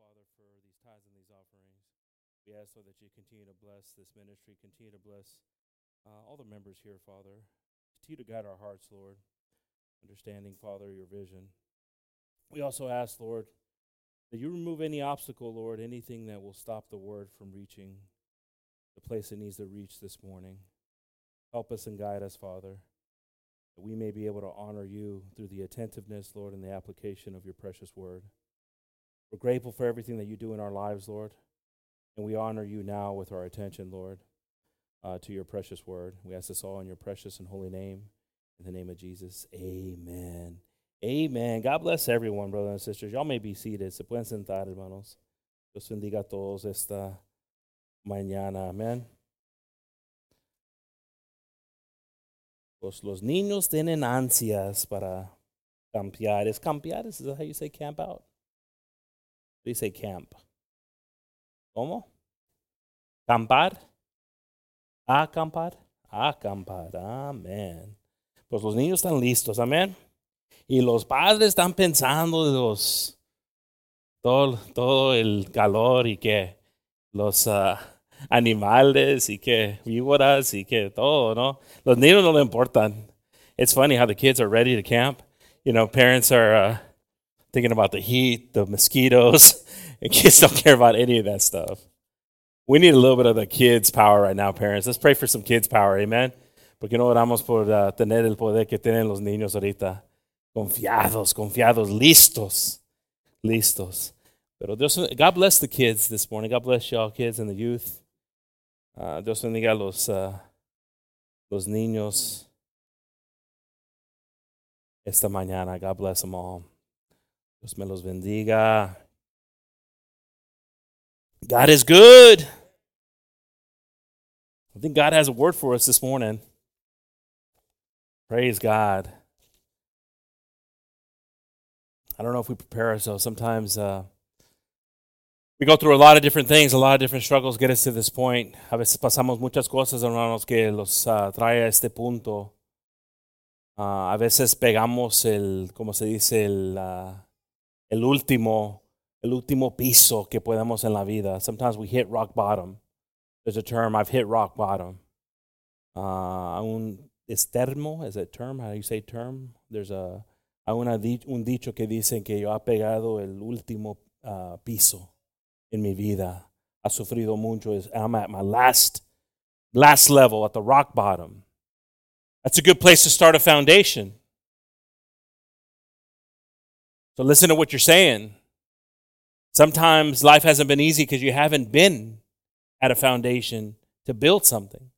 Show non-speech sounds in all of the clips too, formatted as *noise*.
Father, for these tithes and these offerings. We ask, Lord, that you continue to bless this ministry, continue to bless uh, all the members here, Father. Continue to guide our hearts, Lord, understanding, Father, your vision. We also ask, Lord, that you remove any obstacle, Lord, anything that will stop the word from reaching the place it needs to reach this morning. Help us and guide us, Father, that we may be able to honor you through the attentiveness, Lord, and the application of your precious word. We're grateful for everything that you do in our lives, Lord, and we honor you now with our attention, Lord, uh, to your precious word. We ask this all in your precious and holy name. In the name of Jesus, amen. Amen. God bless everyone, brothers and sisters. Y'all may be seated. Se pueden sentar, hermanos. Dios bendiga a todos esta mañana. Amén. Los, los niños tienen ansias para campear. ¿Es campear? Is that how you say camp out? Say camp? ¿Cómo? ¿Campar? ¿Acampar? Acampar. Amén. Pues los niños están listos. Amén. Y los padres están pensando de los todo, todo el calor y que los uh, animales y que víboras y que todo, ¿no? Los niños no le importan. It's funny how the kids are ready to camp. You know, parents are uh, thinking about the heat, the mosquitoes, *laughs* and kids don't care about any of that stuff. We need a little bit of the kids' power right now, parents. Let's pray for some kids' power, amen. Porque no oramos por uh, tener el poder que tienen los niños ahorita. Confiados, confiados, listos, listos. Pero Dios, God bless the kids this morning. God bless y'all, kids and the youth. Uh, Dios bendiga los, uh, los niños esta mañana. God bless them all. Dios me los bendiga. God is good. I think God has a word for us this morning. Praise God. I don't know if we prepare ourselves. Sometimes uh, we go through a lot of different things, a lot of different struggles get us to this point. A veces pasamos muchas cosas, hermanos, que los uh, trae a este punto. Uh, a veces pegamos el, como se dice, el, uh, el último, el último piso que podemos en la vida. Sometimes we hit rock bottom. There's a term, I've hit rock bottom. Uh, un estermo, is it term? How do you say term? There's a, a una, un dicho que dicen que yo ha pegado el último uh, piso en mi vida. Ha sufrido mucho. I'm at my last, last level, at the rock bottom. That's a good place to start a foundation. So listen to what you're saying. Sometimes life hasn't been easy because you haven't been at a foundation to build something.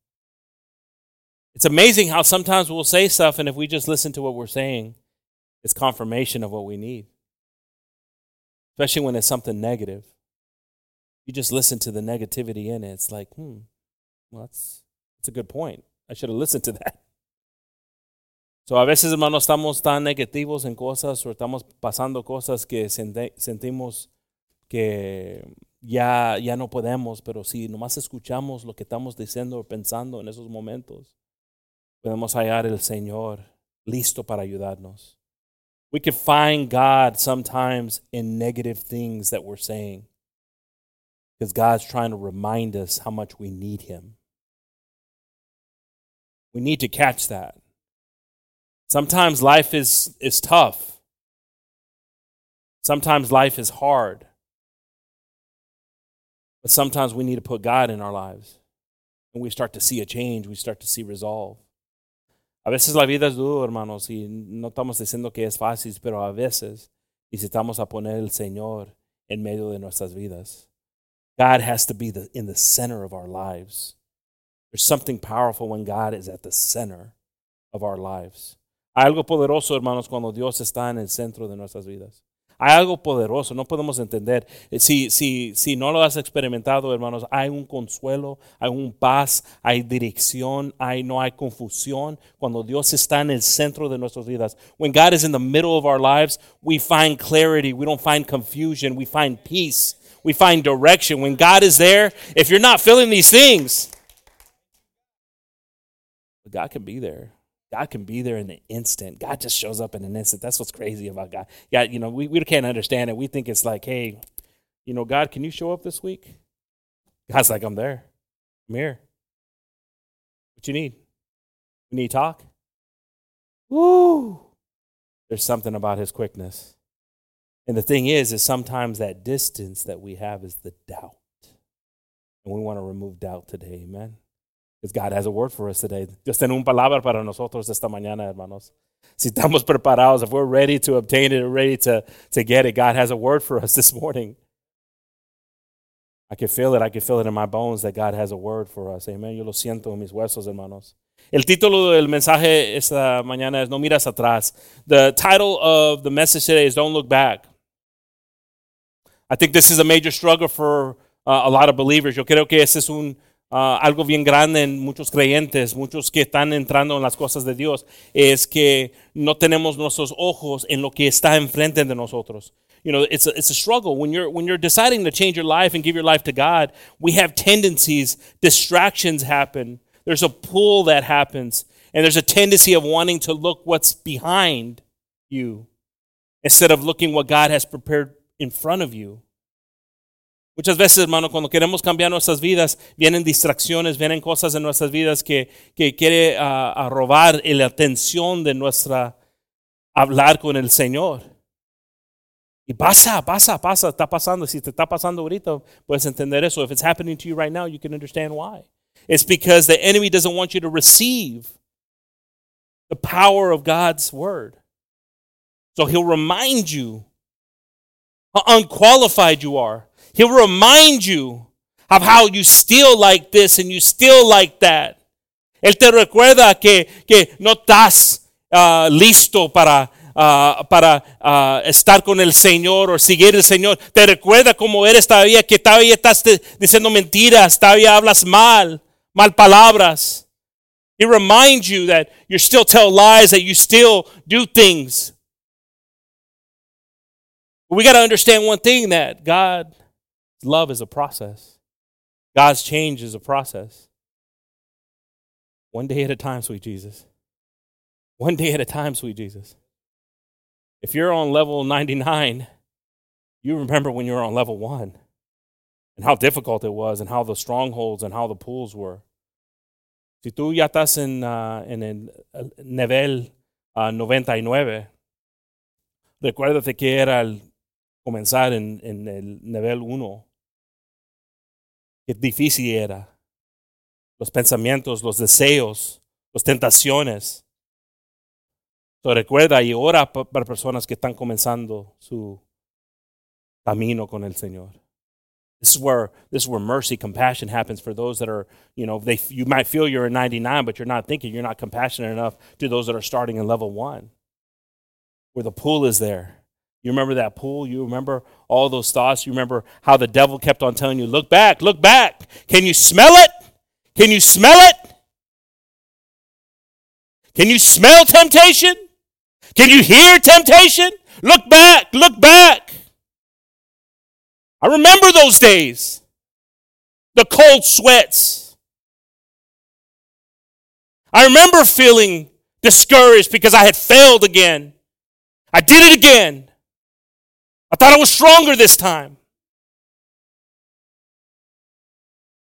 It's amazing how sometimes we'll say stuff, and if we just listen to what we're saying, it's confirmation of what we need. Especially when it's something negative. You just listen to the negativity in it. It's like, hmm, well, that's, that's a good point. I should have listened to that. So a veces, hermanos, estamos tan negativos en cosas o estamos pasando cosas que sentimos que ya, ya no podemos, pero si nomás escuchamos lo que estamos diciendo o pensando en esos momentos, podemos hallar el Señor listo para ayudarnos. We can find God sometimes in negative things that we're saying because God's trying to remind us how much we need Him. We need to catch that. Sometimes life is, is tough. Sometimes life is hard. But sometimes we need to put God in our lives. And we start to see a change, we start to see resolve. A veces la vida es dura, hermanos, y no estamos diciendo que es fácil, pero a veces necesitamos a poner el Señor en medio de nuestras vidas. God has to be the, in the center of our lives. There's something powerful when God is at the center of our lives. Hay algo poderoso, hermanos, cuando Dios está en el centro de nuestras vidas. Hay algo poderoso, no podemos entender. Si, si, si no lo has experimentado, hermanos, hay un consuelo, hay un paz, hay dirección, hay, no hay confusión. Cuando Dios está en el centro de nuestras vidas. When God is in the middle of our lives, we find clarity, we don't find confusion, we find peace, we find direction. When God is there, if you're not feeling these things, God can be there. God can be there in an instant. God just shows up in an instant. That's what's crazy about God. Yeah, you know, we, we can't understand it. We think it's like, hey, you know, God, can you show up this week? God's like, I'm there. I'm here. What you need? We need talk? Woo! There's something about his quickness. And the thing is, is sometimes that distance that we have is the doubt. And we want to remove doubt today, amen. Because God has a word for us today. Dios tiene una palabra para nosotros esta mañana, hermanos. Si estamos preparados, if we're ready to obtain it, ready to, to get it, God has a word for us *laughs* this morning. I can feel it. I can feel it in my bones that God has a word for us. Amen. Yo lo siento en mis huesos, hermanos. El título del mensaje esta mañana es No miras atrás. The title of the message today is Don't Look Back. I think this is a major struggle for uh, a lot of believers. Yo creo que ese es un uh, algo bien grande en muchos creyentes, muchos que están entrando en las cosas de Dios, es que no tenemos nuestros ojos en lo que está enfrente de nosotros. You know, it's a, it's a struggle when you're when you're deciding to change your life and give your life to God. We have tendencies, distractions happen. There's a pull that happens, and there's a tendency of wanting to look what's behind you instead of looking what God has prepared in front of you. Muchas veces, hermano, cuando queremos cambiar nuestras vidas, vienen distracciones, vienen cosas en nuestras vidas que, que quiere uh, robar la atención de nuestra hablar con el Señor. Y pasa, pasa, pasa, está pasando. Si te está pasando ahorita, puedes entender eso. If it's happening to you right now, you can understand why. It's because the enemy doesn't want you to receive the power of God's word. So he'll remind you how unqualified you are. He'll remind you of how you steal like this and you steal like that. Él te recuerda que, que no estás uh, listo para, uh, para uh, estar con el Señor o seguir el Señor. Te recuerda cómo eres todavía, que todavía estás diciendo mentiras, todavía hablas mal, mal palabras. He reminds you that you still tell lies, that you still do things. We got to understand one thing that God Love is a process. God's change is a process. One day at a time, sweet Jesus. One day at a time, sweet Jesus. If you're on level 99, you remember when you were on level 1 and how difficult it was and how the strongholds and how the pools were. Si tú ya estás en, uh, en el nivel uh, 99, recuérdate que era el comenzar en, en el nivel 1 qué difícil era. Los pensamientos, los deseos, las tentaciones. So, recuerda y ora para personas que están comenzando su camino con el Señor. This is where this is where mercy, compassion happens for those that are, you know, they you might feel you're a 99, but you're not thinking you're not compassionate enough to those that are starting in level one, where the pool is there. You remember that pool? You remember all those thoughts? You remember how the devil kept on telling you, look back, look back. Can you smell it? Can you smell it? Can you smell temptation? Can you hear temptation? Look back, look back. I remember those days. The cold sweats. I remember feeling discouraged because I had failed again. I did it again. I thought I was stronger this time.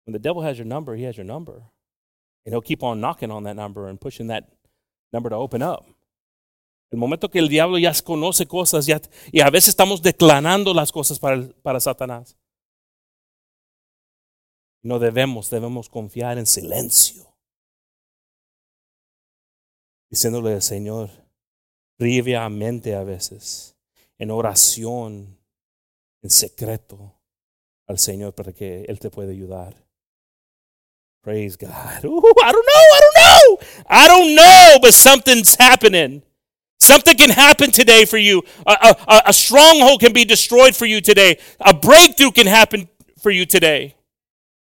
When the devil has your number, he has your number. And he'll keep on knocking on that number and pushing that number to open up. El momento que el diablo ya conoce cosas ya, y a veces estamos declarando las cosas para, Satanás. No debemos, debemos confiar en silencio. Diciéndole al Señor, mente a veces en oración, en secreto al Señor para que Él te pueda ayudar. Praise God. I don't know, I don't know. I don't know, but something's happening. Something can happen today for you. A, a, a stronghold can be destroyed for you today. A breakthrough can happen for you today.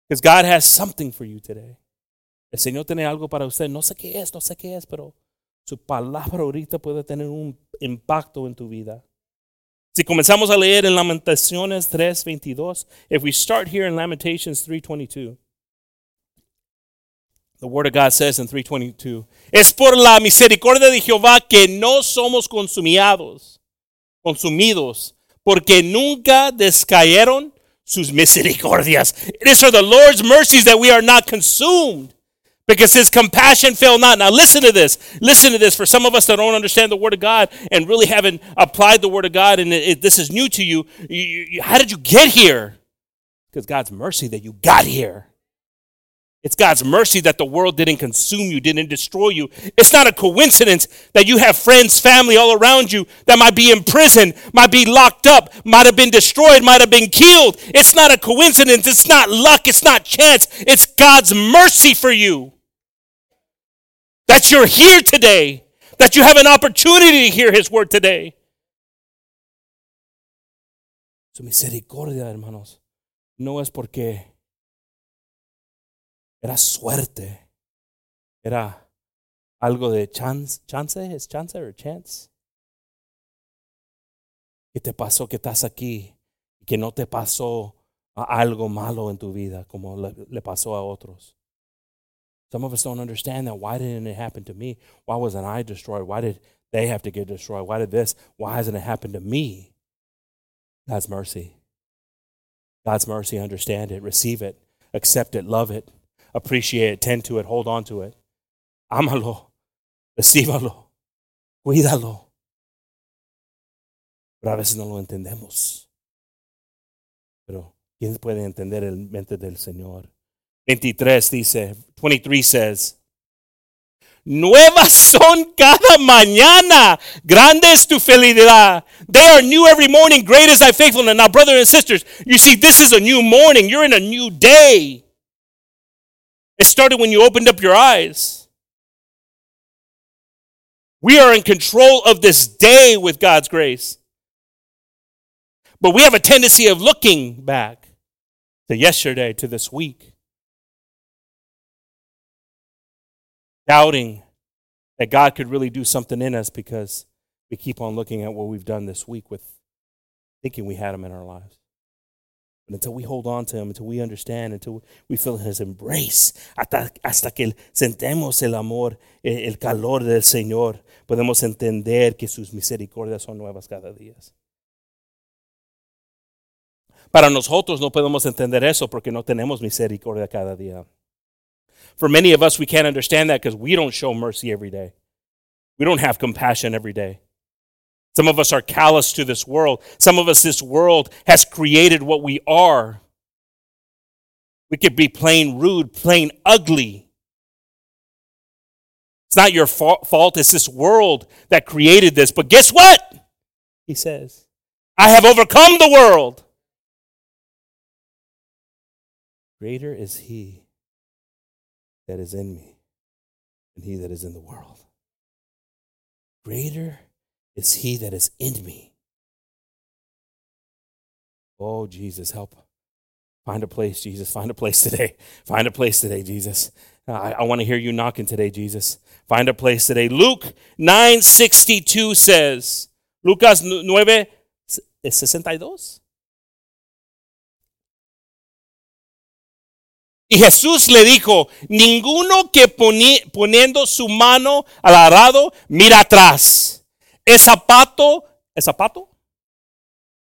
Because God has something for you today. El Señor tiene algo para usted. No sé qué es, no sé qué es, pero su palabra ahorita puede tener un impacto en tu vida. Si comenzamos a leer en Lamentaciones 3:22, if we start here in Lamentations 3:22, the word of God says in 3:22, es por la misericordia de Jehová que no somos consumidos, consumidos porque nunca descayeron sus misericordias. These are the Lord's mercies that we are not consumed because his compassion fail not. Now listen to this. Listen to this. For some of us that don't understand the word of God and really haven't applied the word of God and it, it, this is new to you, you, you, how did you get here? Because God's mercy that you got here. It's God's mercy that the world didn't consume you, didn't destroy you. It's not a coincidence that you have friends, family all around you that might be in prison, might be locked up, might have been destroyed, might have been killed. It's not a coincidence. It's not luck. It's not chance. It's God's mercy for you. That you're here today, that you have an opportunity to hear His word today. Su misericordia, hermanos, no es porque era suerte. Era algo de chance, chance, es chance o chance. ¿Qué te pasó que estás aquí? Que no te pasó algo malo en tu vida como le pasó a otros. Some of us don't understand that. Why didn't it happen to me? Why wasn't I destroyed? Why did they have to get destroyed? Why did this? Why hasn't it happened to me? God's mercy. God's mercy, understand it, receive it, accept it, love it, appreciate it, tend to it, hold on to it. Ámalo, recíbalo, cuídalo. Pero a veces no lo entendemos. Pero ¿quién puede entender el mente del Señor? 23 dice, 23 says, Nuevas son cada mañana. Grande es tu fidelidad. They are new every morning. Great is thy faithfulness. Now, brothers and sisters, you see, this is a new morning. You're in a new day. It started when you opened up your eyes. We are in control of this day with God's grace. But we have a tendency of looking back to yesterday, to this week. Doubting that God could really do something in us because we keep on looking at what we've done this week with thinking we had Him in our lives. But until we hold on to Him, until we understand, until we feel His embrace, hasta, hasta que sentemos el amor, el calor del Señor, podemos entender que sus misericordias son nuevas cada día. Para nosotros no podemos entender eso porque no tenemos misericordia cada día. For many of us, we can't understand that because we don't show mercy every day. We don't have compassion every day. Some of us are callous to this world. Some of us, this world has created what we are. We could be plain rude, plain ugly. It's not your fault, it's this world that created this. But guess what? He says, I have overcome the world. Greater is He that is in me than he that is in the world. Greater is he that is in me. Oh, Jesus, help. Find a place, Jesus. Find a place today. Find a place today, Jesus. I, I want to hear you knocking today, Jesus. Find a place today. Luke 9:62 says, Lucas 9, 62. Y Jesús le dijo, ninguno que poni poniendo su mano al arado mira atrás. Es zapato, es zapato,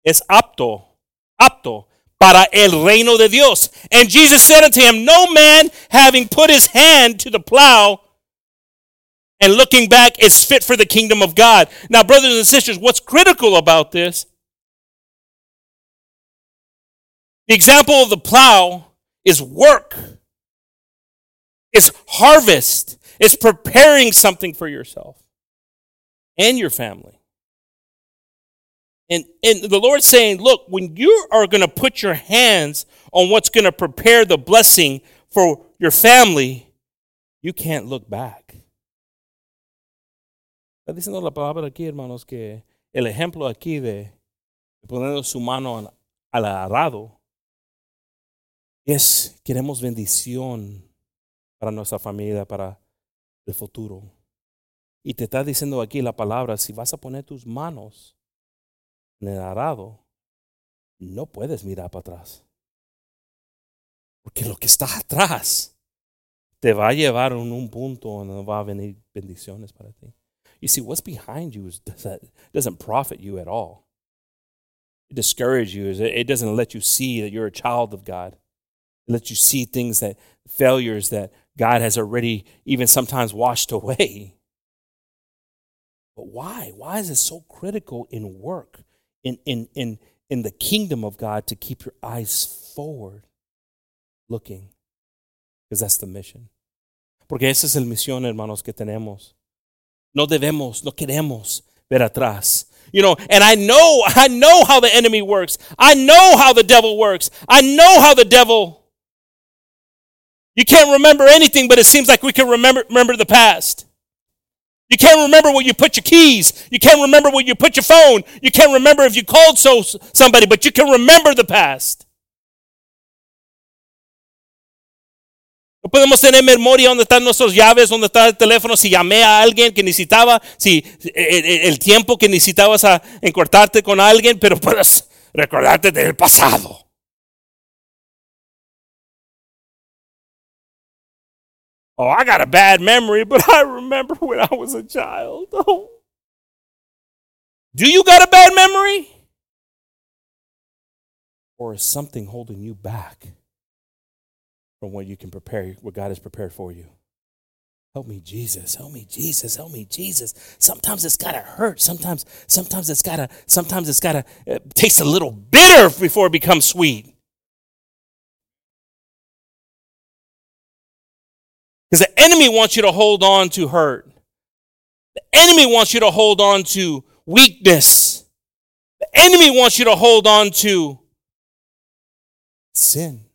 es apto, apto para el reino de Dios. And Jesus said unto him, no man having put his hand to the plow and looking back is fit for the kingdom of God. Now, brothers and sisters, what's critical about this? The example of the plow is work, is harvest, is preparing something for yourself and your family. And, and the Lord's saying, look, when you are going to put your hands on what's going to prepare the blessing for your family, you can't look back. Está diciendo la palabra aquí, hermanos, que el ejemplo aquí de poner su mano al arado es, queremos bendición para nuestra familia, para el futuro. Y te está diciendo aquí la palabra, si vas a poner tus manos en el arado, no puedes mirar para atrás. Porque lo que está atrás te va a llevar en un punto donde va a venir bendiciones para ti. You see, what's behind you doesn't, profit you at all. discourage you is it it doesn't let you see that you're a child of God. It lets you see things that failures that God has already even sometimes washed *laughs* away. But why? Why is it so critical in work, in, in, in, in the kingdom of God to keep your eyes forward looking? Because that's the mission. Porque esa es la misión, hermanos, que tenemos. No debemos, no queremos ver atrás. You know, and I know, I know how the enemy works. I know how the devil works. I know how the devil. You can't remember anything, but it seems like we can remember, remember the past. You can't remember where you put your keys. You can't remember where you put your phone. You can't remember if you called so somebody, but you can remember the past. No podemos tener memoria dónde están nuestras llaves, dónde está el teléfono, si llamé a alguien que necesitaba, si el tiempo que necesitabas a encortarte con alguien, pero puedes recordarte del pasado. Oh, I got a bad memory, but I remember when I was a child. *laughs* Oh. Do you got a bad memory? Or is something holding you back from what you can prepare, what God has prepared for you? Help me, Jesus. Help me, Jesus. Help me, Jesus. Sometimes it's gotta hurt. Sometimes, sometimes it's gotta, sometimes it's gotta uh, taste a little bitter before it becomes sweet. Because the enemy wants you to hold on to hurt. The enemy wants you to hold on to weakness. The enemy wants you to hold on to sin,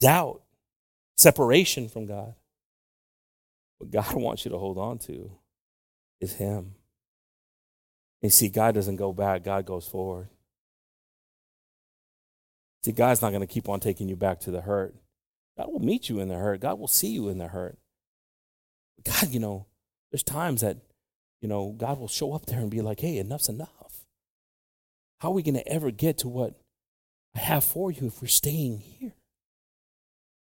doubt, separation from God. What God *laughs* wants you to hold on to is Him. And see, God doesn't go back, God goes forward. See, God's not going to keep on taking you back to the hurt. God will meet you in the hurt. God will see you in the hurt. God, you know, there's times that, you know, God will show up there and be like, hey, enough's enough. How are we going to ever get to what I have for you if we're staying here?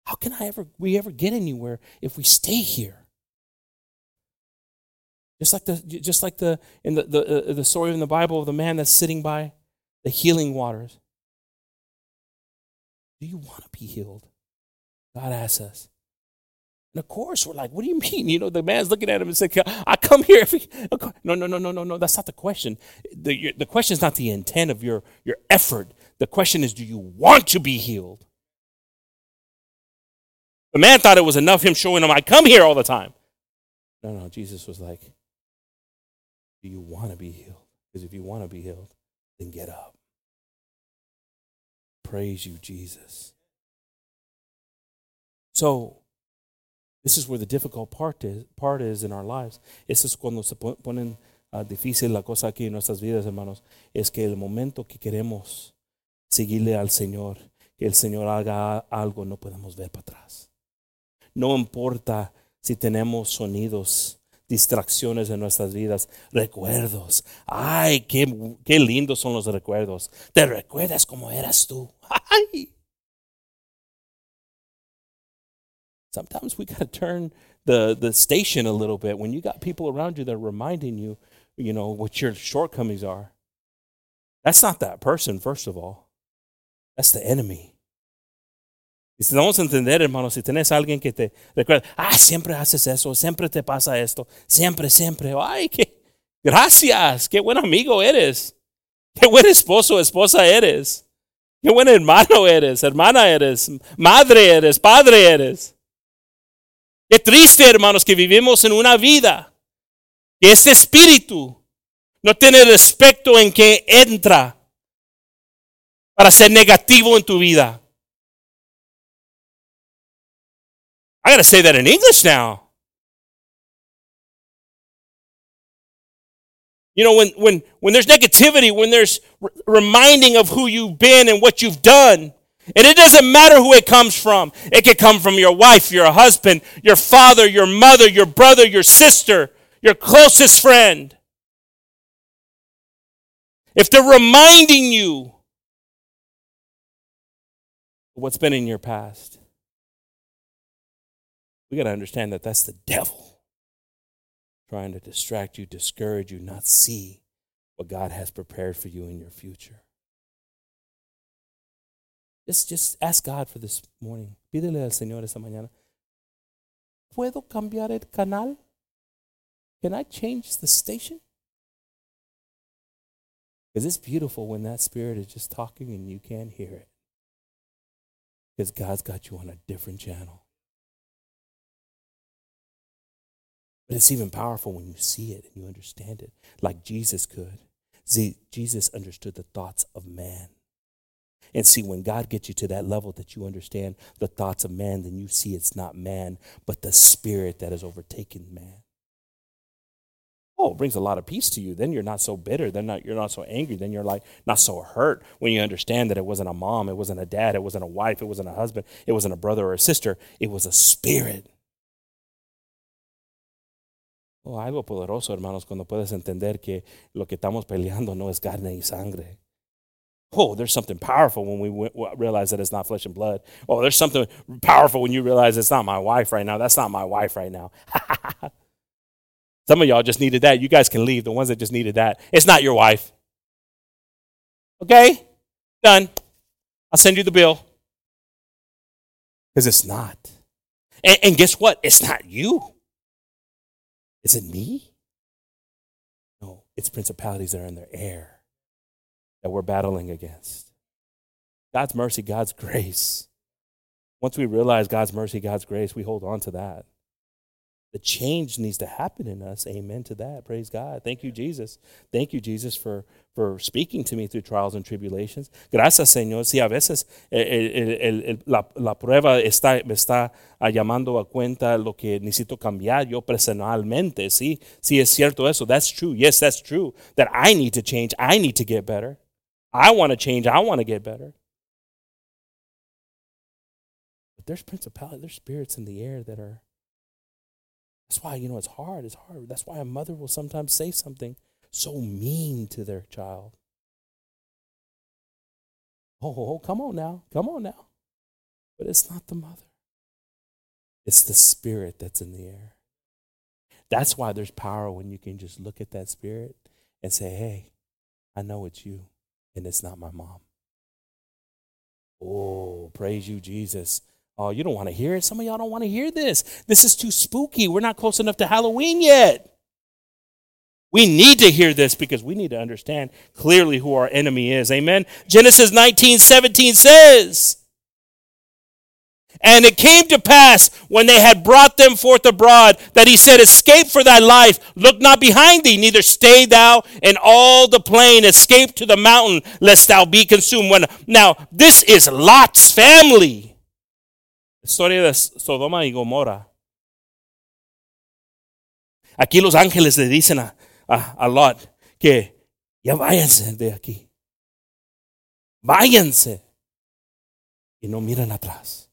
How can I ever we ever get anywhere if we stay here? Just like the just like the in the the, uh, the story in the Bible of the man that's sitting by the healing waters. Do you want to be healed? God asks us. And of course, we're like, what do you *laughs* mean? You know, the man's looking at him and saying, I come here. Every... No, no, no, no, no, no. That's not the question. The, the question is not the intent of your, your effort. The question is, do you want to be healed? The man thought it was enough him showing him, I come here all the time. No, no, Jesus was like, do you want to be healed? Because if you want to be healed, then get up. Praise you, Jesus. So, this is where the difficult part is, part is in our lives. Eso es cuando se ponen uh, difícil la cosa aquí en nuestras vidas, hermanos. Es que el momento que queremos seguirle al Señor, que el Señor haga algo, no podemos ver para atrás. No importa si tenemos sonidos, distracciones en nuestras vidas, recuerdos. Ay, qué, qué lindos son los recuerdos. Te recuerdas cómo eras tú. *laughs* Ay. Sometimes we got to turn the, the station a little bit when you got people around you that are reminding you, you know, what your shortcomings are. That's not that person, first of all. That's the enemy. Y si vamos a entender, hermanos, si tenés alguien que te recuerda, ah, siempre haces eso, siempre te pasa esto, siempre, siempre, ay, qué, gracias, qué buen amigo eres, qué buen esposo, esposa eres, qué buen hermano eres, hermana eres, madre eres, padre eres. Qué triste, hermanos, que vivimos en una vida que espíritu no tiene en que entra para ser negativo en tu vida. I got to say that in English now. You know, when, when, when there's negativity, when there's reminding of who you've been and what you've done, and it doesn't matter who it comes from. It could come from your wife, your husband, your father, your mother, your brother, your sister, your closest friend. If they're reminding you what's been in your past, we got to understand that that's the devil trying to distract you, discourage you, not see what God has prepared for you in your future. Just, just ask God for this morning. Pídele al Señor esta mañana. ¿Puedo cambiar el canal? Can I change the station? Because it's beautiful when that spirit is just talking and you can't hear it. Because God's got you on a different channel. But it's even powerful when you see it and you understand it, like Jesus could. See, Jesus understood the thoughts of man. And see, when God gets you to that level that you understand the thoughts of man, then you see it's not man, but the spirit that has overtaken man. Oh, it brings a lot of peace to you. Then you're not so bitter. Then not, you're not so angry. Then you're like not so hurt when you understand that it wasn't a mom, it wasn't a dad, it wasn't a wife, it wasn't a husband, it wasn't a brother or a sister. It was a spirit. Oh, algo poderoso, hermanos, cuando puedes entender que lo que estamos peleando no es carne y sangre. Oh, there's something powerful when we realize that it's not flesh and blood. Oh, there's something powerful when you realize it's not my wife right now. That's not my wife right now. *laughs* Some of y'all just needed that. You guys can leave. The ones that just needed that. It's not your wife. Okay? Done. I'll send you the bill. Because it's not. And, and guess what? It's not you. Is it me? No, it's principalities that are in the air that we're battling against. God's mercy, God's *laughs* grace. Once we realize God's mercy, God's grace, we hold on to that. The change needs to happen in us. Amen to that. Praise God. Thank you, Jesus. Thank you, Jesus, for, for speaking to me through trials and tribulations. Gracias, Señor. Si a veces eh, eh, el, el, el, la, la, prueba está, me está ah, llamando a cuenta lo que necesito cambiar yo personalmente. Sí, sí es cierto eso. That's true. Yes, that's true. That I need to change. I need to get better. I want to change. I want to get better. But there's principalities, there's spirits in the air that are. That's why, you know, it's hard. It's hard. That's why a mother will sometimes say something so mean to their child. Oh, oh, oh, come on now. Come on now. But it's not the mother, it's the spirit that's in the air. That's why there's power when you can just look at that spirit and say, hey, I know it's you and it's not my mom. Oh, praise you, Jesus. Oh, you don't want to hear it? Some of y'all don't want to hear this. This is too spooky. We're not close enough to Halloween yet. We need to hear this because we need to understand clearly who our enemy is. Amen. Genesis 19 17 says, and it came to pass when they had brought them forth abroad that he said, Escape for thy life, look not behind thee, neither stay thou in all the plain, escape to the mountain, lest thou be consumed. When, now, this is Lot's family. Historia de Sodoma y. Aquí los ángeles le dicen a, a, a Lot que ya váyanse de aquí. Váyanse. Y no miran atrás.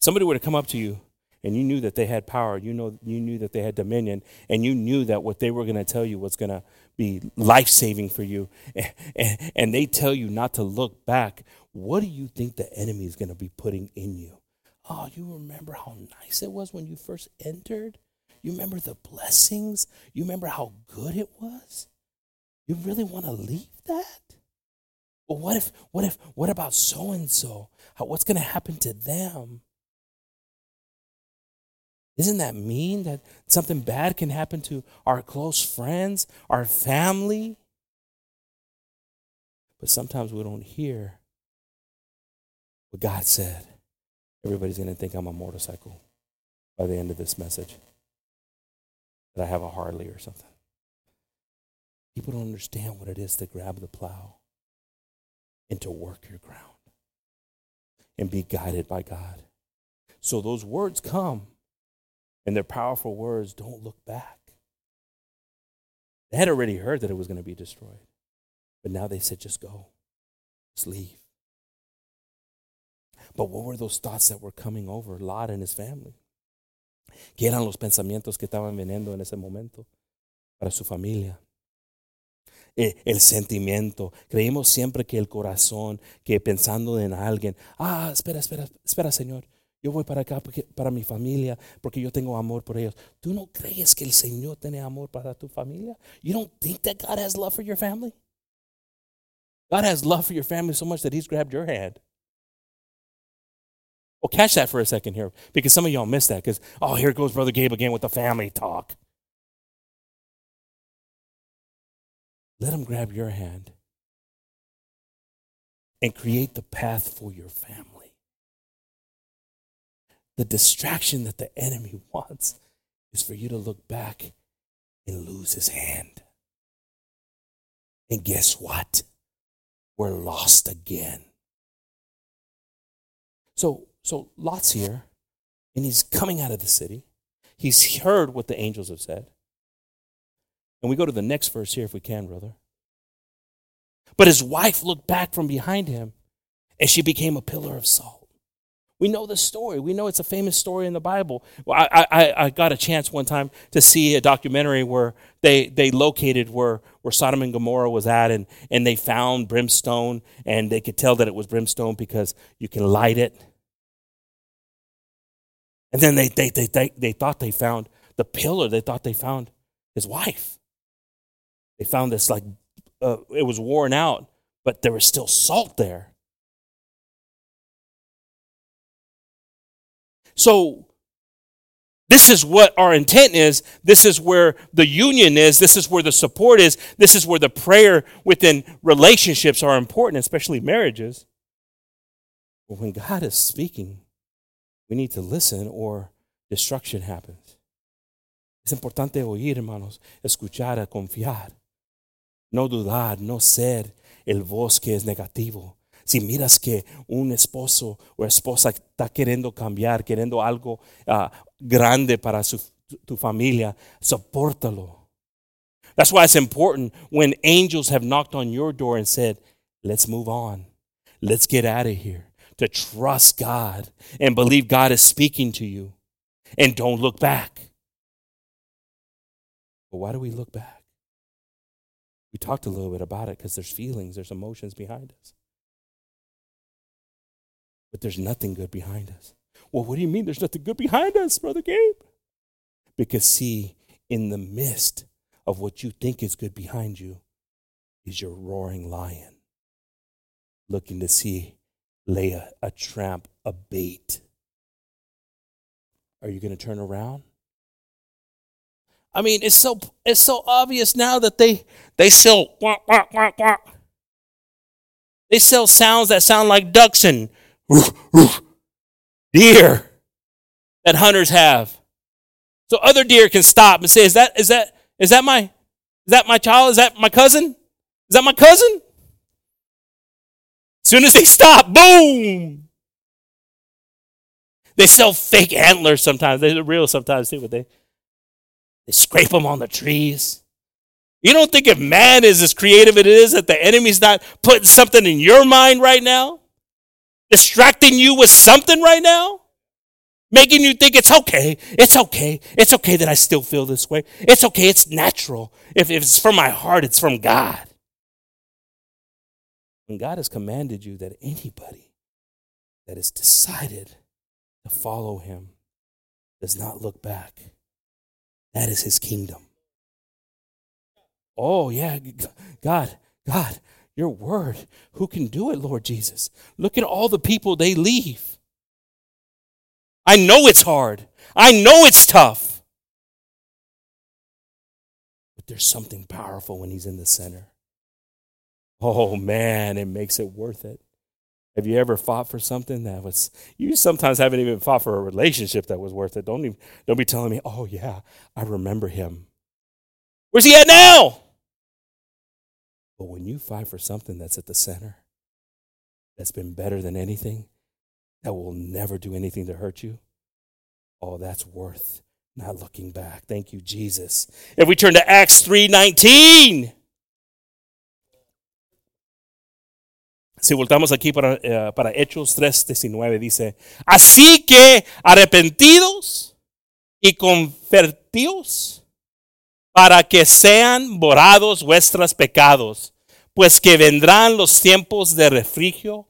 Somebody were to come up to you and you knew that they had power, you know you knew that they had dominion, and you knew that what they were going to tell you was going to be life saving for you, *laughs* and, and they tell you not to look back, what do you think the enemy is going to be putting in you? Oh, you remember how nice it was when you first entered? You remember the blessings? You remember how good it was? You really want to leave that? Well, what if, what if, what about so and so? What's going to happen to them? Isn't that mean that something bad can happen to our close friends, our family? But sometimes we don't hear what God said. Everybody's going to think I'm a motorcycle by the end of this message, that I have a Harley or something. People don't understand what it is to grab the plow and to work your ground and be guided by God. So those words come and their powerful words, don't look back. They had already heard that it was going to be destroyed. But now they said, just go, just leave. But what were those thoughts that were coming over Lot and his family? ¿Qué eran los pensamientos que estaban viniendo en ese momento para su familia? El sentimiento. Creímos siempre que el corazón, que pensando en alguien, ah, espera, espera, espera, Señor, yo voy para acá porque- para mi familia porque yo tengo amor por ellos. ¿Tú no crees que el Señor tiene amor para tu familia? You don't think that God has love for your family? God has love for your family so much that He's grabbed your hand. Well, catch that for a second here because some of y'all missed that because, oh, here goes Brother Gabe again with the family talk. Let Him grab your hand and create the path for your family. The distraction that the enemy *laughs* wants is for you to look back and lose his hand. And guess what? We're lost again. So, so Lot's here, and he's coming out of the city. He's heard what the angels have said. And we go to the next verse here, if we can, brother. But his wife looked back from behind him, and she became a pillar of salt. We know the story. We know it's a famous story in the Bible. Well, I, I, I got a chance one time to see a documentary where they, they located where, where Sodom and Gomorrah was at, and, and they found brimstone, and they could tell that it was brimstone because you can light it. And then they, they, they, they, they thought they found the pillar, they thought they found his wife. They found this, like, uh, it was worn out, but there was still salt there. So, this is what our intent is. This is where the union is. This is where the support is. This is where the prayer within relationships are important, especially marriages. But when God is speaking, we need to listen or destruction happens. Es importante oír, hermanos, escuchar, confiar, no dudar, no ser el voz que es negativo. Si miras que un esposo o esposa está queriendo cambiar, queriendo algo uh, grande para su, tu familia, soportalo. That's why it's important when angels have knocked on your door and said, let's move on. Let's get out of here. To trust God and believe God is speaking to you. And don't look back. But why do we look back? We talked a little bit about it because there's feelings, there's emotions behind us. But there's nothing good behind us. Well, what do you mean there's nothing good behind us, Brother Gabe? Because, see, in the midst of what you think is good behind you is your roaring lion looking to see lay a, a tramp, a bait. Are you going to turn around? I mean, it's so it's so obvious now that they they sell quack, quack, quack, quack. They sell sounds that sound like ducks and deer that hunters have. So other deer can stop and say, "Is that is that is that my is that my child? Is that my cousin? Is that my cousin?" As soon as they stop, boom. They sell fake antlers sometimes. They're real sometimes too, but they they scrape them on the trees. You don't think if man is as creative as it is that the enemy's not putting something in your mind right now? Distracting you with something right now? Making you think it's okay, it's okay, it's okay that I still feel this way. It's okay, it's natural. If, if it's from my heart, it's from God. When God has commanded you that anybody that has decided to follow him does not look back, that is his kingdom. Oh, yeah, God, God, your word. Who can do it, Lord Jesus? Look at all the people they leave. I know it's hard. I know it's tough. But there's something powerful when he's in the center. Oh, man, it makes it worth it. Have you ever fought for something that was you sometimes haven't even fought for a relationship that was worth it. Don't even don't be telling me, "Oh yeah, I remember him." Where's he at now? But when you fight for something that's at the center, that's been better than anything, that will never do anything to hurt you, oh, that's worth not looking back. Thank you, Jesus. If we turn to Acts 3:19. Si voltamos aquí para, eh, para Hechos 3:19, dice, así que arrepentidos y convertidos para que sean borrados vuestros pecados, pues que vendrán los tiempos de refrigerio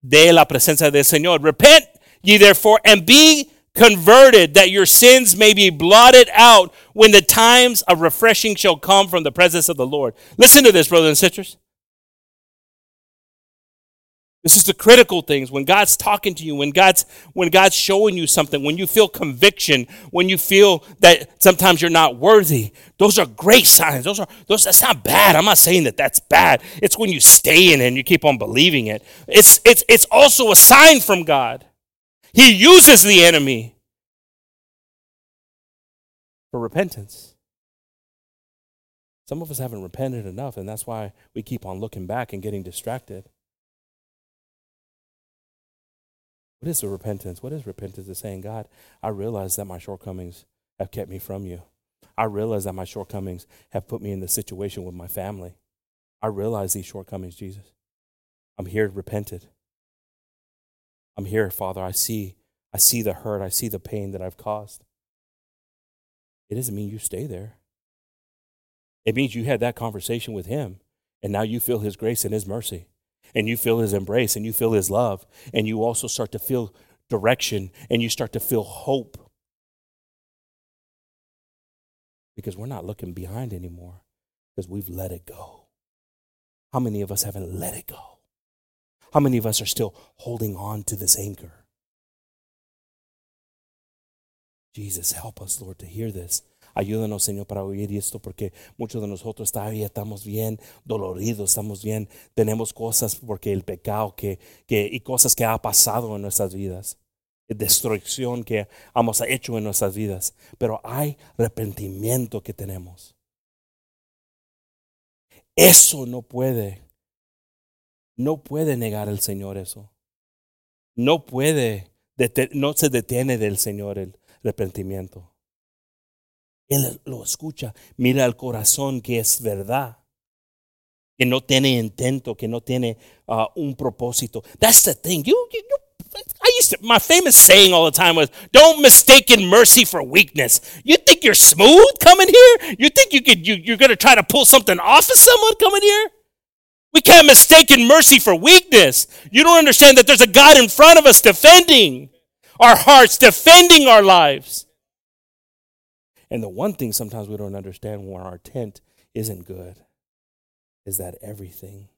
de la presencia del Señor. Repent ye therefore, and be converted, that your sins may be blotted out when the times of refreshing shall come from the presence of the Lord. Listen to this, brothers and sisters. This is the critical things when God's talking to you, when God's when God's showing you something, when you feel conviction, when you feel that sometimes you're not worthy. Those are great signs. Those are those. That's not bad. I'm not saying that that's bad. It's when you stay in it and you keep on believing it. It's it's it's also a sign from God. He uses the enemy for repentance. Some of us haven't repented enough, and that's why we keep on looking back and getting distracted. What is the repentance? What is repentance? Is saying, God, I realize that my shortcomings have kept me from you. I realize that my shortcomings have put me in the situation with my family. I realize these shortcomings, Jesus. I'm here repented. I'm here, Father. I see, I see the hurt. I see the pain that I've caused. It doesn't mean you stay there. It means you had that conversation with him, and now you feel his grace and his mercy and you feel his embrace and you feel his love and you also start to feel direction and you start to feel hope. Because we're not looking behind anymore because we've let it go. How many of us haven't let it go? How many of us are still holding on to this anchor? Jesus help us lord to hear this Ayúdanos, Señor, para oír esto, porque muchos de nosotros todavía estamos bien doloridos, estamos bien, tenemos cosas porque el pecado que, que, y cosas que ha pasado en nuestras vidas, destrucción que hemos hecho en nuestras vidas, pero hay arrepentimiento que tenemos. Eso no puede, no puede negar el Señor eso. No puede, no se detiene del Señor el arrepentimiento. Él lo escucha. Mira el corazón que es verdad. Que no tiene intento, que no tiene uh, un propósito. That's the thing. You, you, you, I used to, my famous saying all the time was, don't mistake in mercy for weakness. You think you're smooth coming here? You think you could, you, you're going to try to pull something off of someone coming here? We can't mistake in mercy for weakness. You don't understand that there's a God in front of us defending our hearts, defending our lives. And the one thing sometimes we don't understand when our tent isn't good is that everything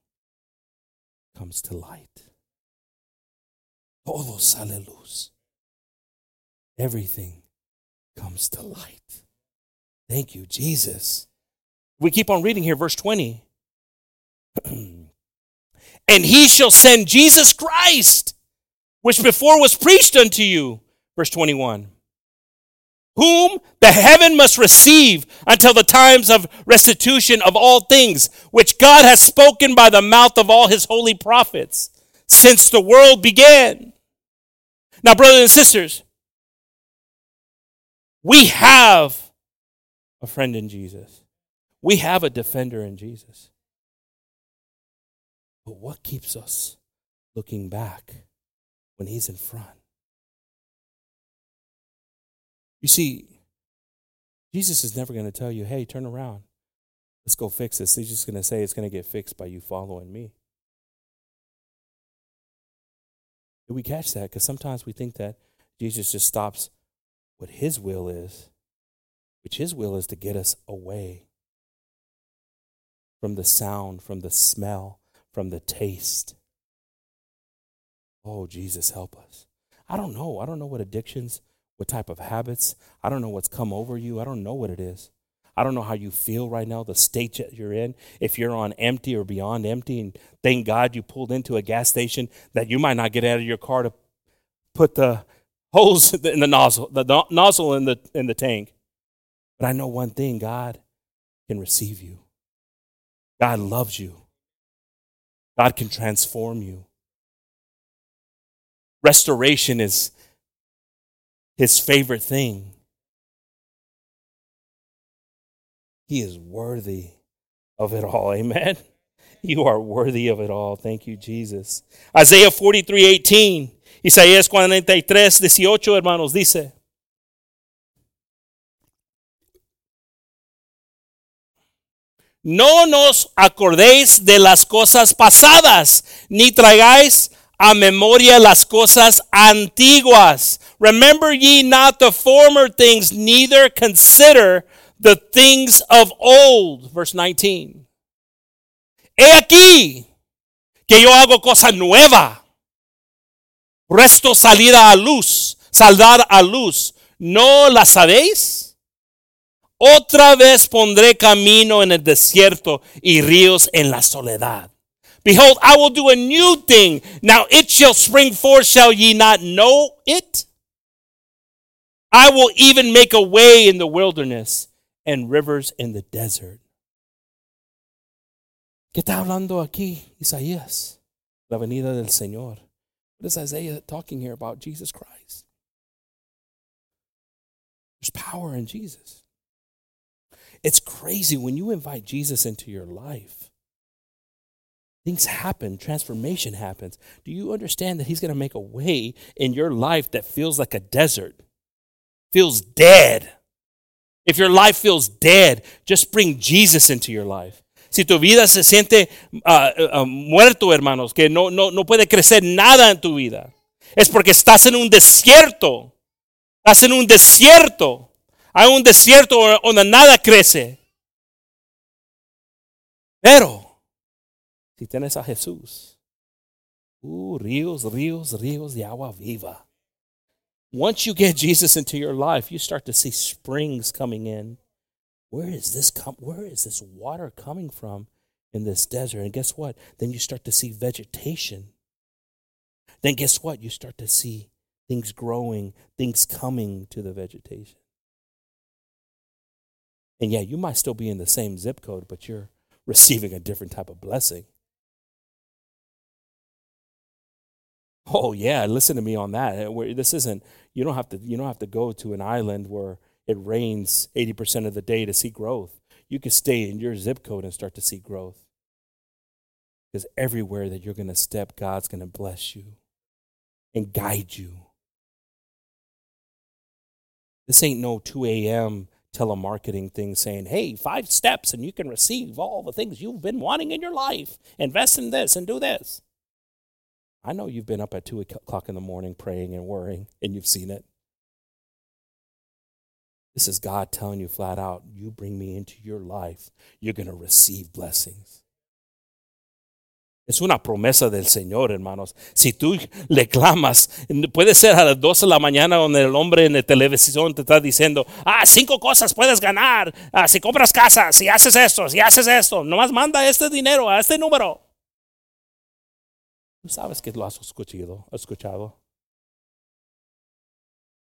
comes to light. Todo sale luz. Everything comes to light. Thank you, Jesus. We keep on reading here, verse 20. *clears throat* and he shall send Jesus Christ, which before was preached unto you. Verse 21 whom the heaven must receive until the times of restitution of all things, which God has spoken by the mouth of all his holy prophets since the world began. Now, brothers and sisters, we have a friend in Jesus. We have a defender in Jesus. But what keeps us looking back when he's in front? You see, Jesus is never going to tell you, hey, turn around. Let's go fix this. He's just going to say it's going to get fixed by you following me. Do we catch that? Because sometimes we think that Jesus just stops what his will is, which his will is to get us away from the sound, from the smell, from the taste. Oh, Jesus, help us. I don't know. I don't know what addictions what type of habits. I don't know what's come over you. I don't know what it is. I don't know how you feel right now, the state that you're in. If you're on empty or beyond empty, and thank God you pulled into a gas station that you might not get out of your car to put the holes *laughs* in the nozzle, the nozzle in the in the tank. But I know one thing: God can receive you. God loves you. God can transform you. Restoration is his favorite thing. He is worthy of it all. *laughs* Amen. You are worthy of it all. Thank you, Jesus. Isaiah 43, 18. Isaías 43, 18, hermanos, dice. No nos acordéis de las cosas pasadas, ni traigáis a memoria las cosas antiguas. Remember ye not the former things, neither consider the things of old. Verse 19. He aquí que yo hago cosa nueva. Resto salida a luz, saldar a luz. ¿No la sabéis? Otra vez pondré camino en el desierto y ríos en la soledad. Behold, I will do a new thing. Now it shall spring forth. Shall ye not know it? I will even make a way in the wilderness and rivers in the desert. ¿Qué está hablando aquí Isaías? La venida del Señor. What is Isaiah talking here about? Jesus Christ. There's power in Jesus. It's crazy when you invite Jesus into your life. Things happen, transformation happens. Do you understand that He's going to make a way in your life that feels like a desert, feels dead? If your life feels dead, just bring Jesus into your life. Si tu vida se siente uh, uh, muerto, hermanos, que no, no, no puede crecer nada en tu vida, es porque estás en un desierto. Estás en un desierto. Hay un desierto donde nada crece. Pero si tienes a Jesús, uh, ríos, ríos, ríos de agua viva. Once you get Jesus into your life, you start to see springs coming in. Where is this com- where is this water coming from in this desert? And guess what? Then you start to see vegetation. Then guess what? You start to see things growing, things coming to the vegetation. And yeah, you might still be in the same zip code, but you're receiving a different type of blessing. Oh yeah, listen to me on that. Uh, this isn't you don't have to you don't have to go to an island where it rains 80% of the day to see growth. You can stay in your zip code and start to see growth. Because everywhere that you're going to step, God's going to bless you and guide you. This ain't no 2 a.m. telemarketing thing saying, hey, five steps and you can receive all the things you've been wanting in your life. Invest in this and do this. I know you've been up at 2 o'clock in the morning praying and worrying, and you've seen it. This is God telling you flat out, you bring me into your life, you're going to receive blessings. Es una promesa del Señor, hermanos. Si tú le clamas, puede ser a las 12 de la mañana donde el hombre en la televisión te está diciendo, ah, cinco cosas puedes ganar, ah, si compras casa, si haces esto, si haces esto, nomás manda este dinero a este número. Tú sabes que lo has escuchado, escuchado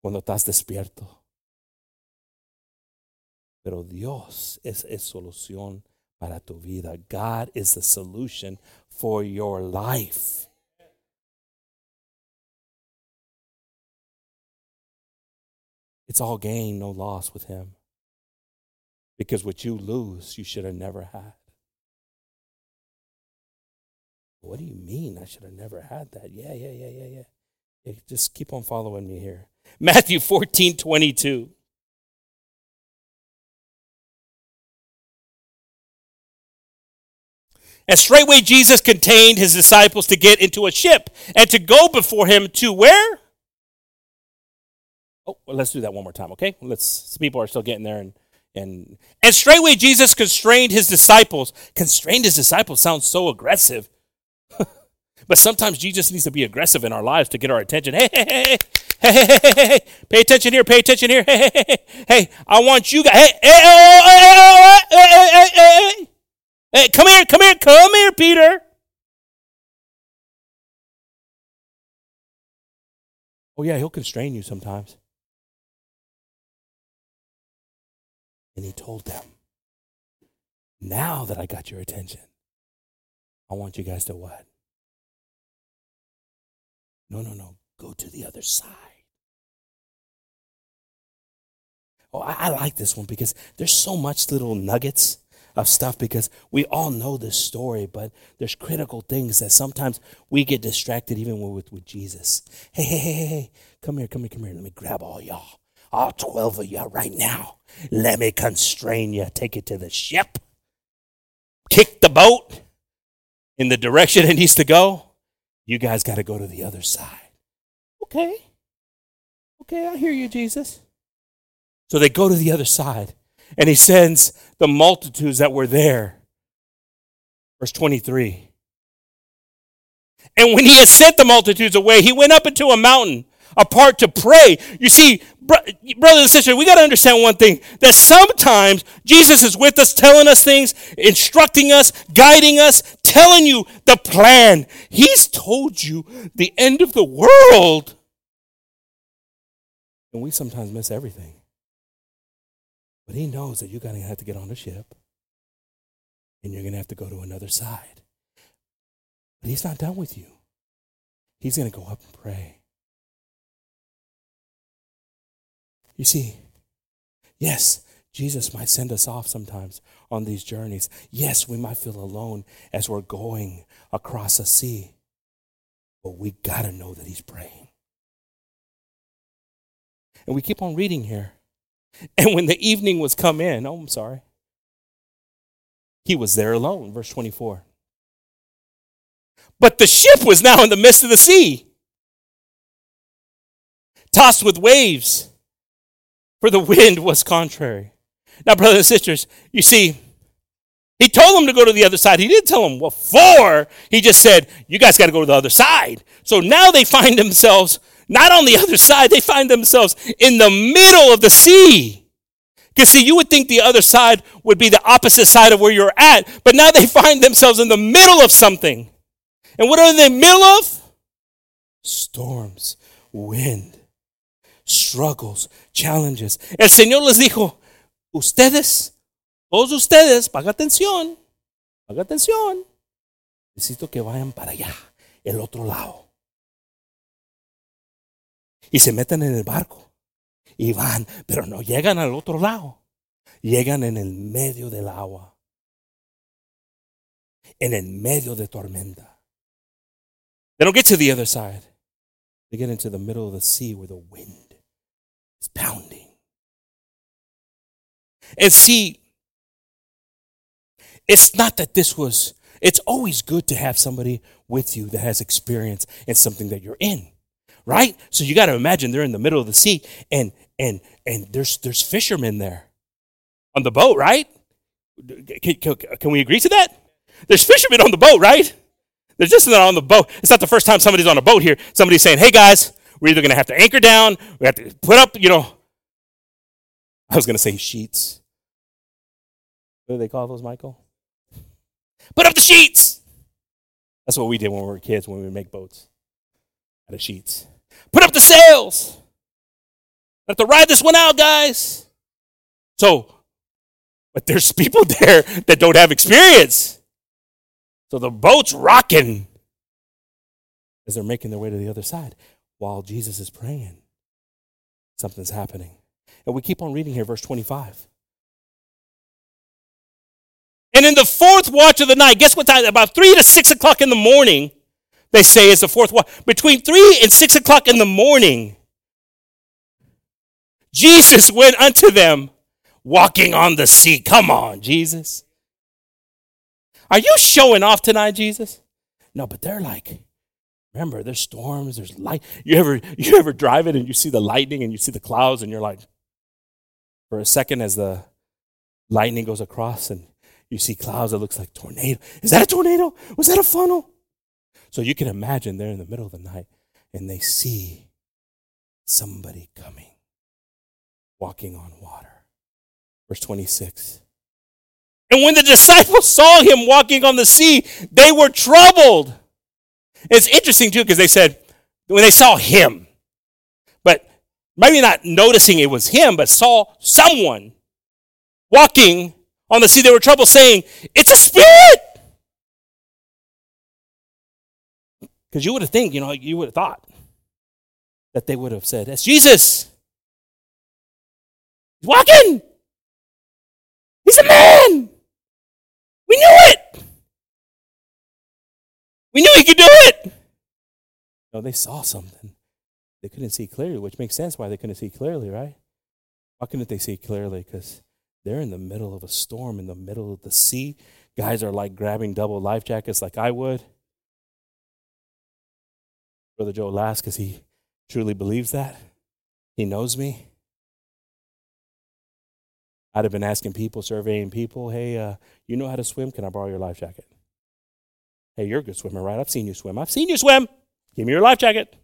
cuando estás despierto. Pero Dios es, es solución para tu vida. God is the solution for your life. It's all gain, no loss with Him. Because what you lose, you should have never had. What do you mean I should have never had that? Yeah, yeah, yeah, yeah, yeah. yeah just keep on following me here. *laughs* Matthew 14 22. And straightway Jesus contained his disciples to get into a ship and to go before him to where? Oh, well, let's do that one more time, okay? Let's. Some people are still getting there, and and and straightway Jesus constrained his disciples. Constrained his disciples sounds so aggressive, but sometimes Jesus needs to be aggressive in our lives to get our attention. Hey, hey, hey, hey, hey, hey, hey, hey, pay attention here, pay attention here. Hey, hey, hey, hey, hey, I want you guys. Hey, hey, oh, hey, hey, hey, hey, hey, hey, hey. Hey, come here, come here, come here, Peter. Oh, yeah, he'll constrain you sometimes. And he told them, Now that I got your attention, I want you guys to what? No, no, no. Go to the other side. Oh, I, I like this one because there's so much little nuggets of stuff because we all know this story, but there's critical things that sometimes we get distracted even with, with Jesus. Hey, hey, hey, hey, hey, come here, come here, come here. Let me grab all y'all, all 12 of y'all right now. Let me constrain you, take it to the ship, kick the boat in the direction it needs to go. You guys got to go to the other side. Okay. Okay, I hear you, Jesus. So they go to the other side, and he sends the multitudes that were there. Verse 23. And when he had sent the multitudes away, he went up into a mountain apart to pray. You see, brothers and sisters, we got to understand one thing that sometimes Jesus is with us, telling us things, instructing us, guiding us, telling you the plan. He's told you the end of the world. And we sometimes miss everything. But he knows that you're going to have to get on the ship and you're going to have to go to another side. But he's not done with you. He's going to go up and pray. You see, yes, Jesus might send us off sometimes on these journeys. Yes, we might feel alone as we're going across a sea. But we got to know that he's praying. And we keep on reading here. And when the evening was come in, oh, I'm sorry, he was there alone, verse 24. But the ship was now in the midst of the sea, tossed with waves, for the wind was contrary. Now, brothers and sisters, you see, he told them to go to the other side. He didn't tell them what for. He just said, You guys got to go to the other side. So now they find themselves not on the other side, they find themselves in the middle of the sea. Because, see, you would think the other side would be the opposite side of where you're at, but now they find themselves in the middle of something. And what are they in the middle of? Storms, wind, struggles, challenges. El Señor les dijo, ustedes, todos ustedes, paga atención, paga atención. Necesito que vayan para allá, el otro lado. Y se meten en el barco y van, pero no llegan al otro lado. Llegan en el medio del agua, en el medio de tormenta. They don't get to the other side. They get into the middle of the sea where the wind is pounding. And see, it's not that this was, it's always good to have somebody with you that has experience in something that you're in right? So you got to imagine they're in the middle of the sea and and and there's there's fishermen there on the boat, right? Can, can, can we agree to that? There's fishermen on the boat, right? They're just not on the boat. It's not the first time somebody's on a boat here. Somebody's saying, "Hey guys, we're either going to have to anchor down, we have to put up, you know." I was going to say sheets. What do they call those, Michael? Put up the sheets. That's what we did when we were kids when we would make boats out of sheets. Put up the sails. Have to ride this one out, guys. So, but there's *laughs* people there that don't have experience. So the boat's rocking as they're making their way to the other side while Jesus is praying. Something's happening. And we keep on reading here, verse 25. And in the fourth watch of the night, guess what time? About three to six o'clock in the morning, they say is the fourth watch. Between three and six o'clock in the morning, Jesus went unto them walking on the sea. Come on, Jesus. Are you showing off tonight, Jesus? No, but they're like, remember, there's storms, there's light. You ever *laughs* you ever drive it and you see the lightning and you see the clouds and you're like, for a second as the lightning goes across and you see clouds that looks like tornado. Is that a tornado? Was that a funnel? So you can imagine they're in the middle of the night and they see somebody coming, walking on water. Verse 26. And when the disciples saw him walking on the sea, they were troubled. It's interesting too, because they said, when they saw him, but maybe not noticing it was him, but saw someone walking on the sea, they were troubled, saying, It's a spirit. Because you would have think, you know, you would have thought that they would have said, That's Jesus. He's walking. He's a man. We knew it. We knew he could do it. No, they saw something. They couldn't see clearly, which makes sense why they couldn't see clearly, right? Why couldn't they see clearly? Because they're in the middle of a storm, in the middle of the sea. Guys are like grabbing double life jackets like I would. Brother Joe laughs because he truly believes that. He knows me. I'd have been asking people, surveying people, hey, uh, you know how to swim? Can I borrow your life jacket? Hey, you're a good swimmer, right? I've seen you swim. I've seen you swim. Give me your life jacket.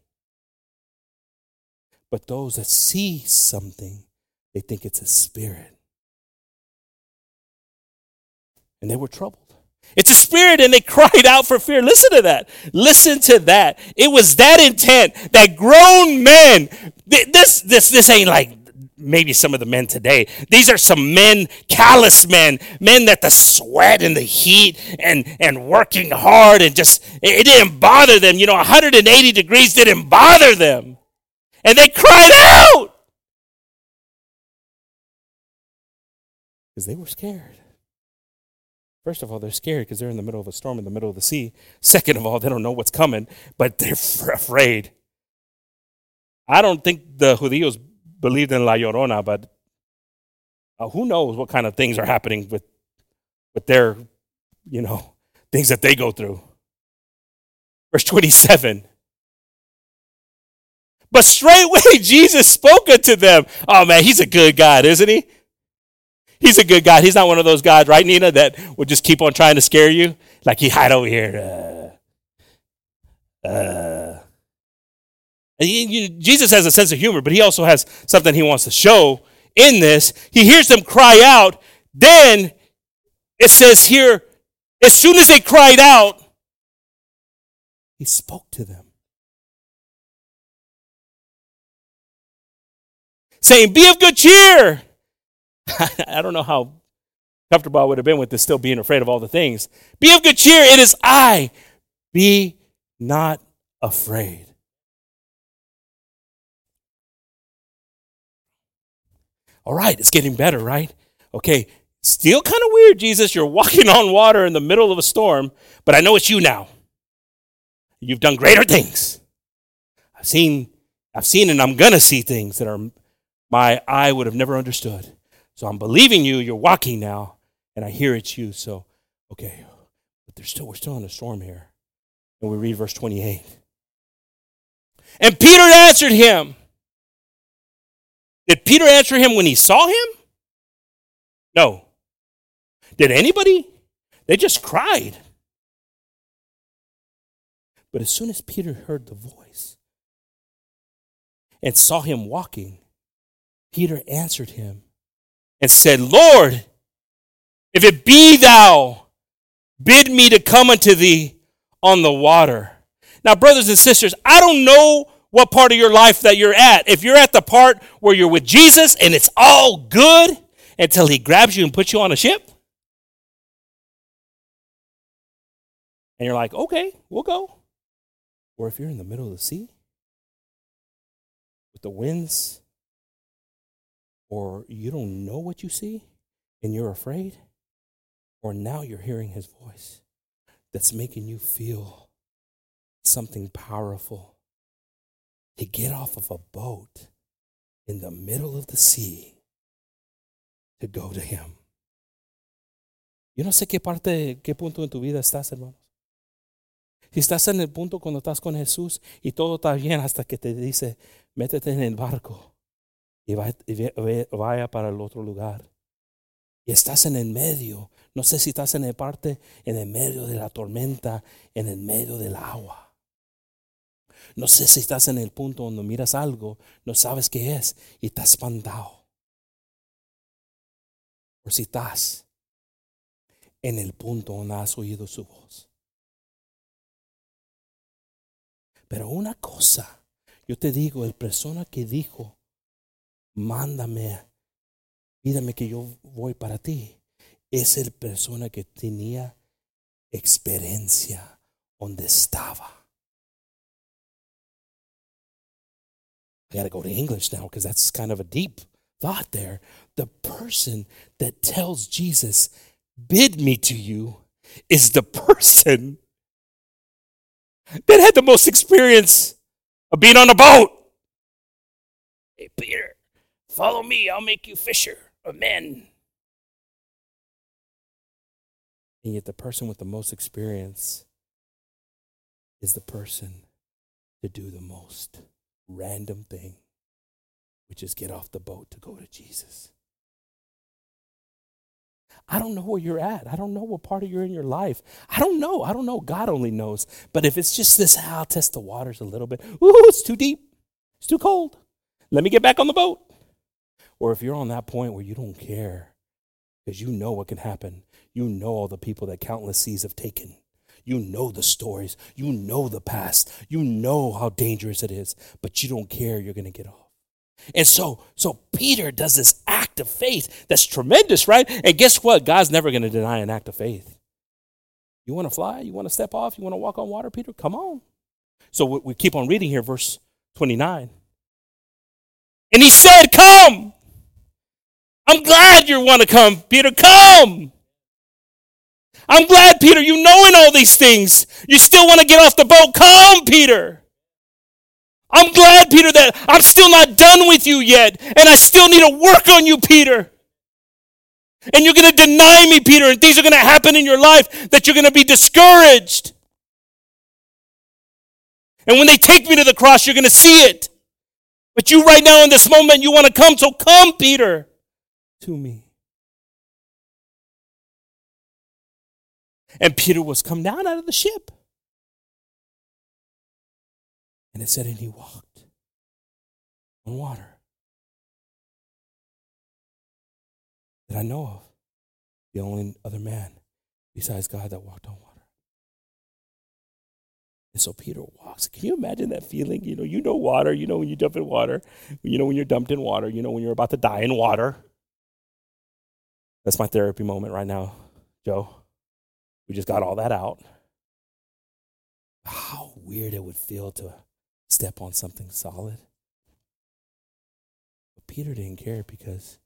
But those that see something, they think it's a spirit. And they were troubled. It's a spirit, and they *laughs* cried out for fear. Listen to that. Listen to that. It was that intent that grown men. This this this ain't like maybe some of the men today. These are some men, callous men, men that the sweat and the heat and, and working hard and just, it didn't bother them. You know, 180 degrees didn't bother them. And they cried out because they were scared. First of all, they're scared because they're in the middle of a storm in the middle of the sea. Second of all, they don't know what's coming, but they're *laughs* afraid. I don't think the Judíos believed in La Llorona, but uh, who knows what kind of things are happening with, with their, you know, *laughs* things that they go through. Verse 27. But straightway *laughs* Jesus spoke unto them. Oh man, he's a good God, isn't he? He's a good God. He's not one of those guys, right, Nina, that would just keep on trying to scare you. Like he hide over here. Uh, uh, he, Jesus has a sense of humor, but he also has something he wants to show in this. He hears them cry out. Then it says here, as soon as they cried out, he spoke to them. Saying, Be of good cheer. *laughs* I don't know how comfortable I would have been with this still being afraid of all the things. Be of good cheer. It is I. Be not afraid. All right, it's getting better, right? Okay, still kind of weird, Jesus. You're walking on water in the middle of a storm, but I know it's you now. You've done greater things. I've seen, I've seen, and I'm gonna see things that are my eye would have never understood. So I'm believing you. You're walking now, and I hear it's you. So, okay, but there's still we're still in a storm here. And we read verse 28. And Peter answered him. Did Peter answer him when he saw him? No. Did anybody? They just cried. But as soon as Peter heard the voice and saw him walking, Peter answered him and said, Lord, if it be thou, bid me to come unto thee on the water. Now, brothers and sisters, I don't know what part of your life that you're at. If you're at the part where you're with Jesus and it's all good until he grabs you and puts you on a ship, and you're like, okay, we'll go. Or if you're in the middle of the sea with the winds, or you don't know what you see and you're afraid, or now you're hearing his voice that's making you feel something powerful to get off of a boat in the middle of the sea to go to Him. Yo no sé qué parte, qué punto en tu vida estás, hermanos. Si estás en el punto cuando estás con Jesús y todo está bien hasta que te dice, métete en el barco y vaya para el otro lugar. Y estás en el medio. No sé si estás en el parte, en el medio de la tormenta, en el medio del agua. No sé si estás en el punto donde miras algo, no sabes qué es y estás espantado. O si estás en el punto donde has oído su voz. Pero una cosa, yo te digo, el persona que dijo, mándame, pídame que yo voy para ti, es el persona que tenía experiencia donde estaba. Got to go to English now because that's kind of a deep thought there. The person that tells Jesus, bid me to you, is the person that had the most experience of being on a boat. Hey, Peter, follow me. I'll make you fisher of men. And yet, the person with the most experience is the person to do the most random thing, which is get off the boat to go to Jesus. I don't know where you're at. I don't know what part of you're in your life. I don't know. I don't know. God only knows. But if it's just this, ah, I'll test the waters a little bit. Ooh, it's too deep. It's too cold. Let me get back on the boat. Or if you're on that point where you don't care because you know what can happen, you know all the people that countless seas have taken. You know the stories. You know the past. You know how dangerous it is, but you don't care. You're going to get off. And so, so Peter does this act of faith that's tremendous, right? And guess what? God's never going to deny an act of faith. You want to fly? You want to step off? You want to walk on water, Peter? Come on. So we, keep on reading here, verse 29. And he said, Come. I'm glad you want to come, Peter. Come. I'm glad, Peter, you knowing all these things. You still want to get off the boat. Come, Peter. I'm glad, Peter, that I'm still not done with you yet, and I still need to work on you, Peter. And you're going to deny me, Peter, and things are going to happen in your life that you're going to be discouraged. And when they take me to the cross, you're going to see it. But you, right now, in this moment, you want to come, so come, Peter, to me. And Peter was come down out of the ship. And it said, and he walked on water. That I know of. The only other man besides God that walked on water. And so Peter walks. Can you imagine that feeling? You know, you know water. You know when you jump in water. You know when you're dumped in water. You know when you're about to die in water. That's my therapy moment right now, Joe. We just got all that out. How weird it would feel to step on something solid. But Peter didn't care because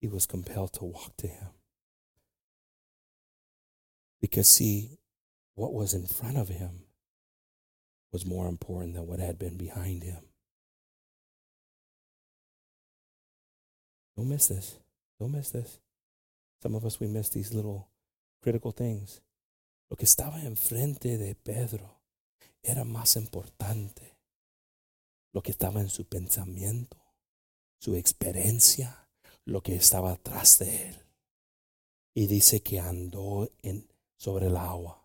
he was compelled to walk to him. Because, see, what was in front of him was more important than what had been behind him. Don't miss this. Don't miss this. Some of us, we miss these little critical things. Lo que estaba enfrente de Pedro era más importante lo que estaba en su pensamiento, su experiencia, lo que estaba atrás de él. Y dice que andó en, sobre el agua.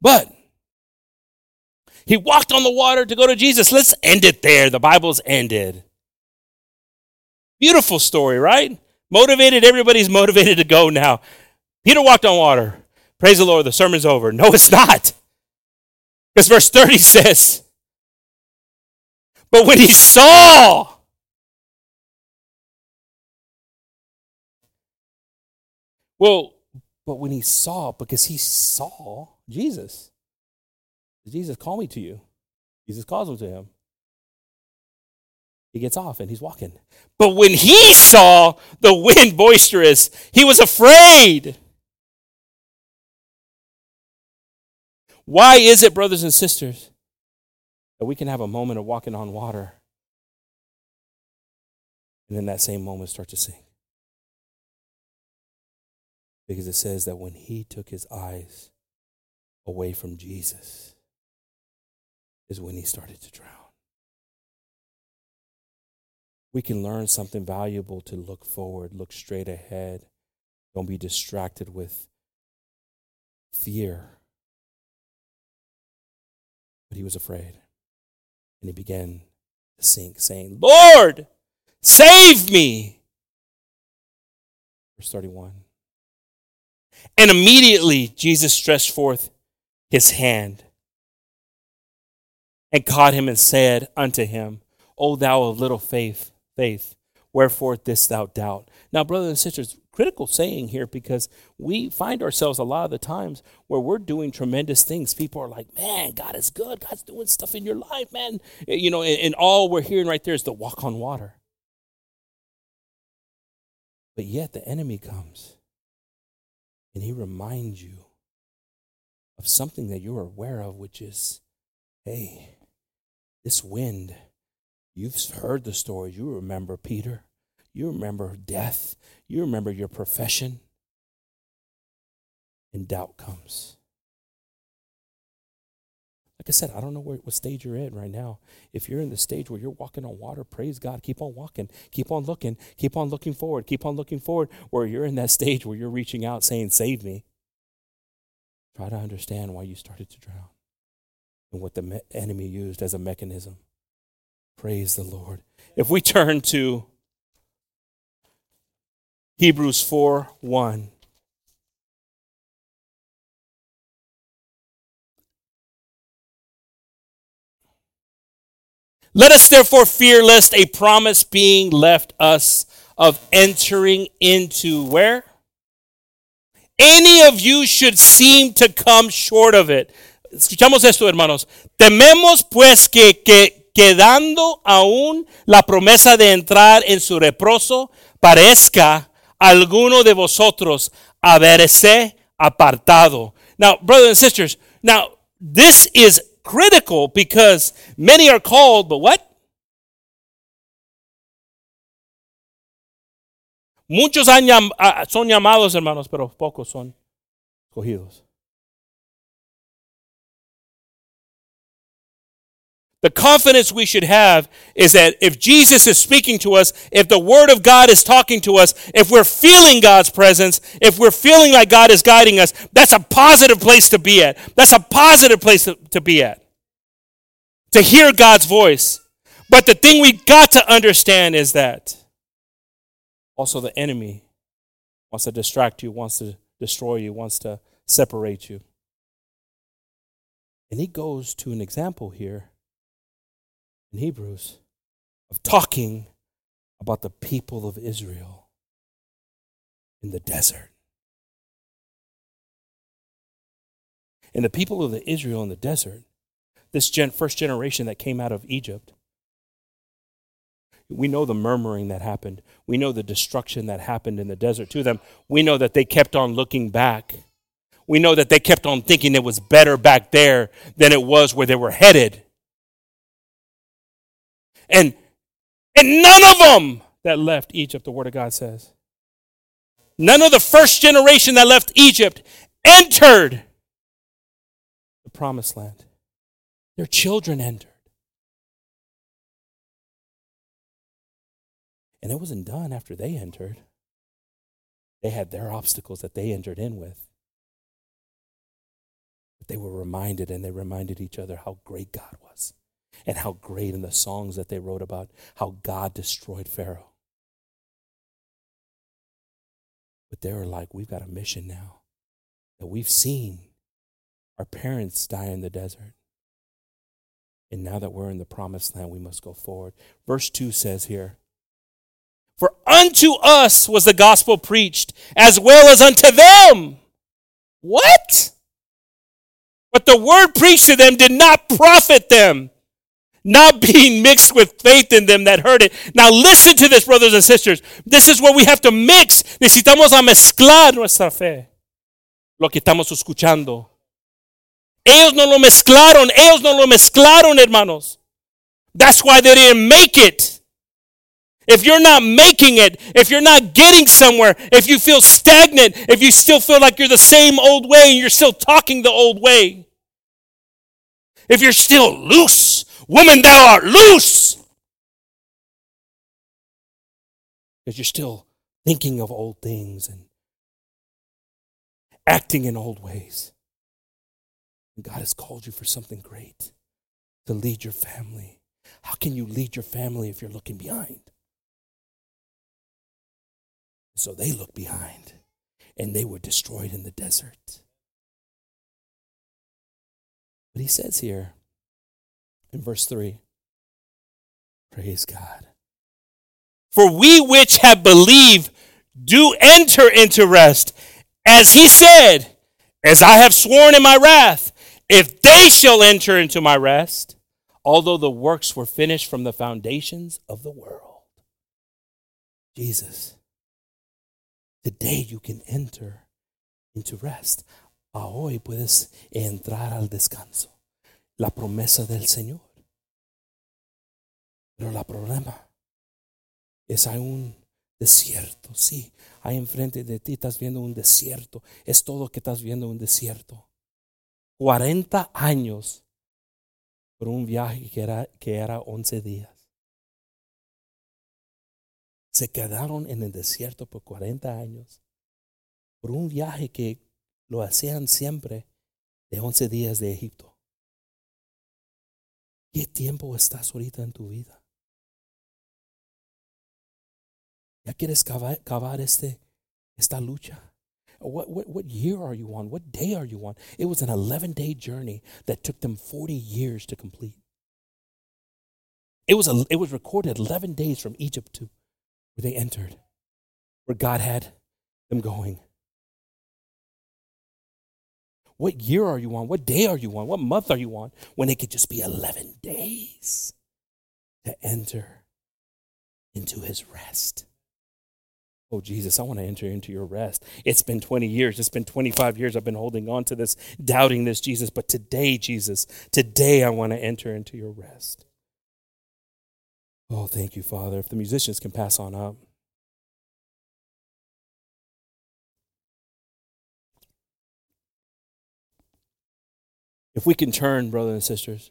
But he walked on the water to go to Jesus. Let's end it there. The Bible's ended. Beautiful story, right? Motivated, everybody's *laughs* motivated to go now. Peter walked on water. Praise the Lord, the sermon's over. No, it's not. Because verse 30 says, But when he saw, well, but when he saw, because he saw Jesus, Jesus, call me to you. Jesus calls him to him. He gets off and he's walking. But when he saw the wind boisterous, he was afraid. Why is it, brothers and sisters, that we can have a moment of walking on water and in that same moment start to sink? Because it says that when he took his eyes away from Jesus, is when he started to drown. We can learn something valuable to look forward, look straight ahead. Don't be distracted with fear but he was afraid. And he began to sink, saying, Lord, save me. Verse 31. And immediately Jesus stretched forth his hand and caught him and said unto him, O thou of little faith, faith, wherefore didst thou doubt? Now, brothers and sisters, critical saying here because we find ourselves a lot of the times where we're doing tremendous things. People are like, man, God is good. God's doing stuff in your life, man. Eh, you know, and, and all we're hearing right there is the walk on water. But yet the enemy comes and he reminds you of something that you're aware of, which is, hey, this wind, you've heard the story. You remember Peter. You remember death. You remember your profession. And doubt comes. Like I said, I don't know where, what stage you're in right now. If you're in the stage where you're walking on water, praise God. Keep on walking. Keep on looking. Keep on looking forward. Keep on looking forward. Where you're in that stage where you're reaching out saying, Save me. Try to understand why you started to drown and what the me- enemy used as a mechanism. Praise the Lord. If we turn to Hebrews 4 1. Let us therefore fear lest a promise being left us of entering into where? Any of you should seem to come short of it. Escuchamos esto, hermanos. Tememos pues que, que quedando aún la promesa de entrar en su reposo, parezca alguno de vosotros haberse apartado. Now, brothers and sisters, now this is critical because many are called, but what? Muchos ah, son llamados, hermanos, pero pocos son escogidos. The confidence we should have is that if Jesus is speaking to us, if the Word of God is talking to us, if we're feeling God's presence, if we're feeling like God is guiding us, that's a positive place to be at. That's a positive place to, to be at. To hear God's voice. But the thing we got to understand is that also the enemy wants to distract you, wants to destroy you, wants to separate you. And he goes to an example here in Hebrews of talking about the people of Israel in the desert. And the people of the Israel in the desert, this gen- first generation that came out of Egypt, we know the murmuring that happened. We know the destruction that happened in the desert to them. We know that they kept on looking back. We know that they kept on thinking it was better back there than it was where they were headed. And, and none of them that left Egypt, the Word of God says, none of the first generation that left Egypt entered the promised land. Their children entered. And it wasn't done after they entered. They had their obstacles that they entered in with. But they were reminded and they reminded each other how great God was and how great in the songs that they wrote about how God destroyed Pharaoh. But they were like, we've got a mission now that we've seen our parents die in the desert. And now that we're in the promised land, we must go forward. Verse 2 says here, For unto us was the gospel preached, as well as unto them. What? But the word preached to them did not profit them, not being mixed with faith in them that heard it. Now listen to this, brothers and sisters. This is where we have to mix. Necesitamos a mezclar nuestra fe. Lo que estamos escuchando. Ellos no lo mezclaron. Ellos no lo mezclaron, hermanos. That's why they didn't make it. If you're not making it, if you're not getting somewhere, if you feel stagnant, if you still feel like you're the same old way and you're still talking the old way, if you're still loose, woman, thou art loose, because you're still thinking of old things and acting in old ways. God has called you for something great to lead your family. How can you lead your family if you're looking behind? So they looked behind and they were destroyed in the desert. But he says here in verse 3 Praise God. For we which have believed do enter into rest, as he said, As I have sworn in my wrath, if they shall enter into my rest, although the works were finished from the foundations of the world. Jesus. Today you can enter into rest. Hoy puedes entrar al descanso. La promesa del Señor. Pero la problema es hay un desierto. Sí, ahí enfrente de ti estás viendo un desierto. Es todo que estás viendo un desierto. 40 años por un viaje que era, que era 11 días. Se quedaron en el desierto por 40 años por un viaje que lo hacían siempre de 11 días de Egipto. ¿Qué tiempo estás ahorita en tu vida? ¿Ya quieres cavar, este, esta lucha? What, what, what year are you on? What day are you on? It was an 11 day journey that took them 40 years to complete. It was, a, it was recorded 11 days from Egypt to where they entered, where God had them going. What year are you on? What day are you on? What month are you on? When it could just be 11 days to enter into his rest. Oh, Jesus, I want to enter into your rest. It's been 20 years. It's been 25 years. I've been holding on to this, doubting this, Jesus. But today, Jesus, today I want to enter into your rest. Oh, thank you, Father. If the musicians can pass on up. If we can turn, brothers and sisters,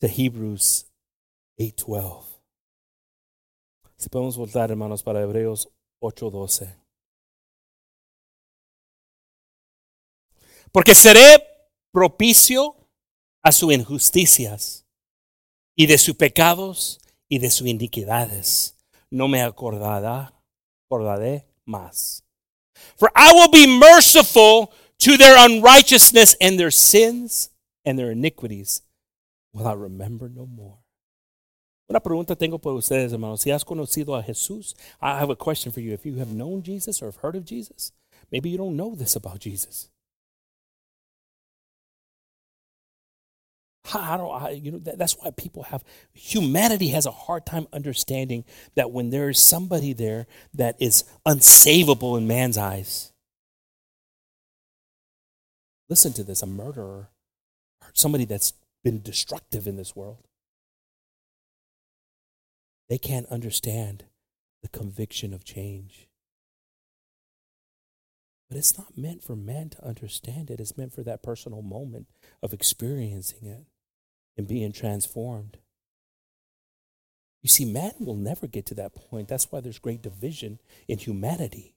to Hebrews 8:12. Si podemos voltar, hermanos, para Hebreos 8:12. Porque seré propicio a sus injusticias y de sus pecados y de sus iniquidades. No me acordará, acordaré más. For I will be merciful to their unrighteousness and their sins and their iniquities will I remember no more. Una pregunta tengo por ustedes, hermanos. Si has conocido a Jesús, I have a question for you. If you have known Jesus or have heard of Jesus, maybe you don't know this about Jesus. How do I, you know, that, that's why people have, humanity has a hard time understanding that when there is somebody there that is unsavable in man's eyes, Listen to this a murderer, somebody that's been destructive in this world. They can't understand the conviction of change. But it's not meant for man to understand it. It's meant for that personal moment of experiencing it and being transformed. You see, man will never get to that point. That's why there's great division in humanity.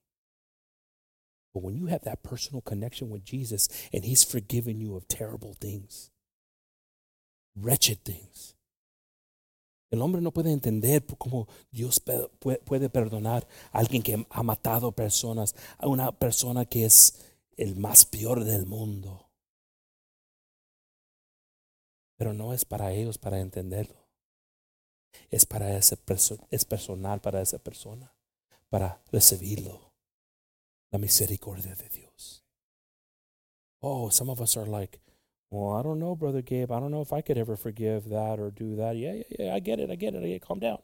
But when you have that personal connection with Jesus and He's forgiven you of terrible things, wretched things, el hombre no puede entender cómo Dios puede perdonar a alguien que ha matado personas, a una persona que es el más peor del mundo. Pero no es para ellos para entenderlo. Es para ese es personal para esa persona, para recibirlo. la misericordia de Dios. Oh, some of us are like, well, I don't know, Brother Gabe. I don't know if I could ever forgive that or do that. Yeah, yeah, yeah. I get it. I get it. I get it. Calm down.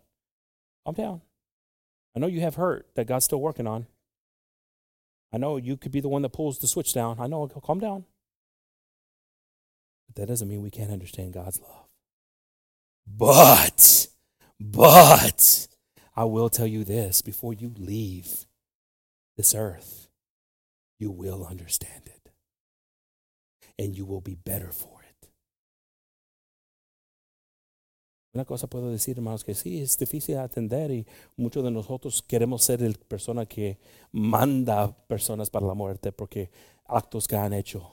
Calm down. I know you have hurt that God's still working on. I know you could be the one that pulls the switch down. I know. Calm down. But that doesn't mean we can't understand God's love. But, but, I will tell you this before you leave this earth, you will understand it. And you will be better for it. Una cosa puedo decir, hermanos, que sí, es difícil atender y muchos de nosotros queremos ser el persona que manda personas para la muerte porque actos que han hecho.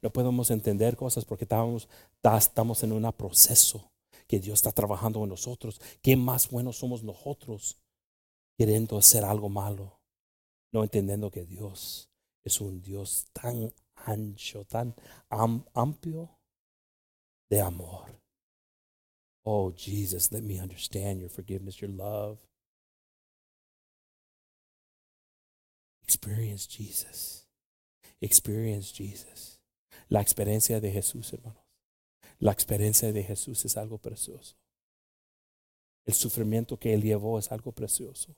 No podemos entender cosas porque estamos, estamos en un proceso que Dios está trabajando en nosotros. ¿Qué más buenos somos nosotros? queriendo hacer algo malo, no entendiendo que Dios es un Dios tan ancho, tan amplio de amor. Oh, Jesus, let me understand your forgiveness, your love. Experience Jesus. Experience Jesus. La experiencia de Jesús, hermanos. La experiencia de Jesús es algo precioso. El sufrimiento que Él llevó es algo precioso.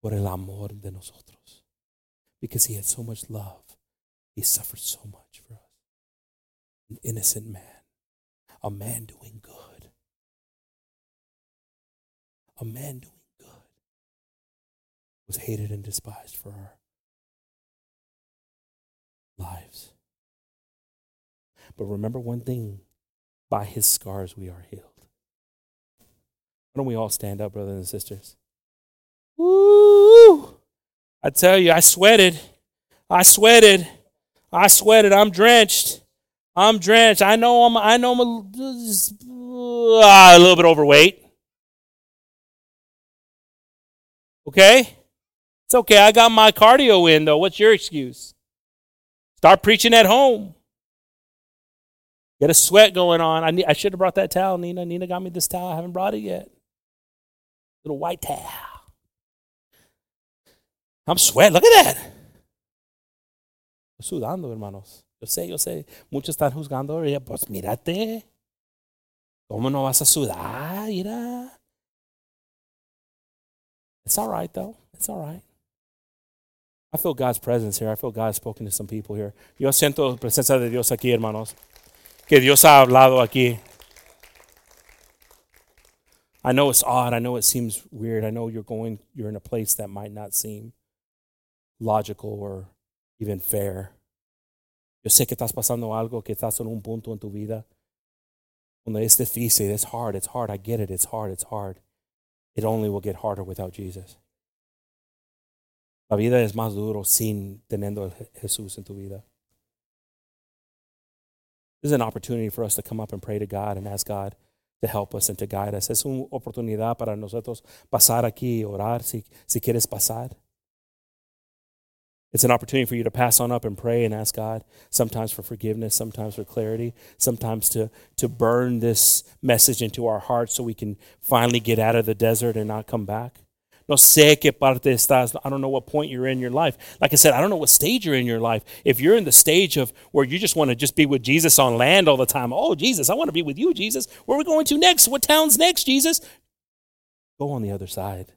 Por el amor de nosotros. Because He had so much love, He suffered so much for us. An innocent man, a man doing good. A man doing good was hated and despised for our lives. But remember one thing by his scars we are healed. Why don't we all stand up, brothers and sisters? Woo! I tell you, I sweated. I sweated. I sweated. I'm drenched. I'm drenched. I know I'm. I know I'm a, uh, a little bit overweight. Okay, it's okay. I got my cardio in though. What's your excuse? Start preaching at home. Get a sweat going on. I, need, I should have brought that towel, Nina. Nina got me this towel. I haven't brought it yet. Little white towel. I'm sweating. Look at that. Estoy sudando, hermanos. Yo sé, yo sé. Muchos están juzgando. Pues mírate. ¿Cómo no vas a sudar? Mira. It's all right, though. It's all right. I feel God's presence here. I feel God has spoken to some people here. Yo siento la presencia de Dios aquí, hermanos. Que Dios ha hablado aquí. I know it's odd. I know it seems weird. I know you're going, you're in a place that might not seem logical or even fair. Yo sé que estás pasando algo, que estás en un punto en tu vida donde es difícil, it's hard, it's hard, I get it, it's hard, it's hard. It only will get harder without Jesus. La vida es más duro sin teniendo Jesús en tu vida. This is an opportunity for us to come up and pray to God and ask God to help us and to guide us. Es una oportunidad para nosotros pasar aquí y orar si, si quieres pasar. It's an opportunity for you to pass on up and pray and ask God, sometimes for forgiveness, sometimes for clarity, sometimes to, to burn this message into our hearts so we can finally get out of the desert and not come back. No sé qué parte estás. I don't know what point you're in your life. Like I said, I don't know what stage you're in your life. If you're in the stage of where you just want to just be with Jesus on land all the time, oh, Jesus, I want to be with you, Jesus. Where are we going to next? What town's next, Jesus? Go on the other side.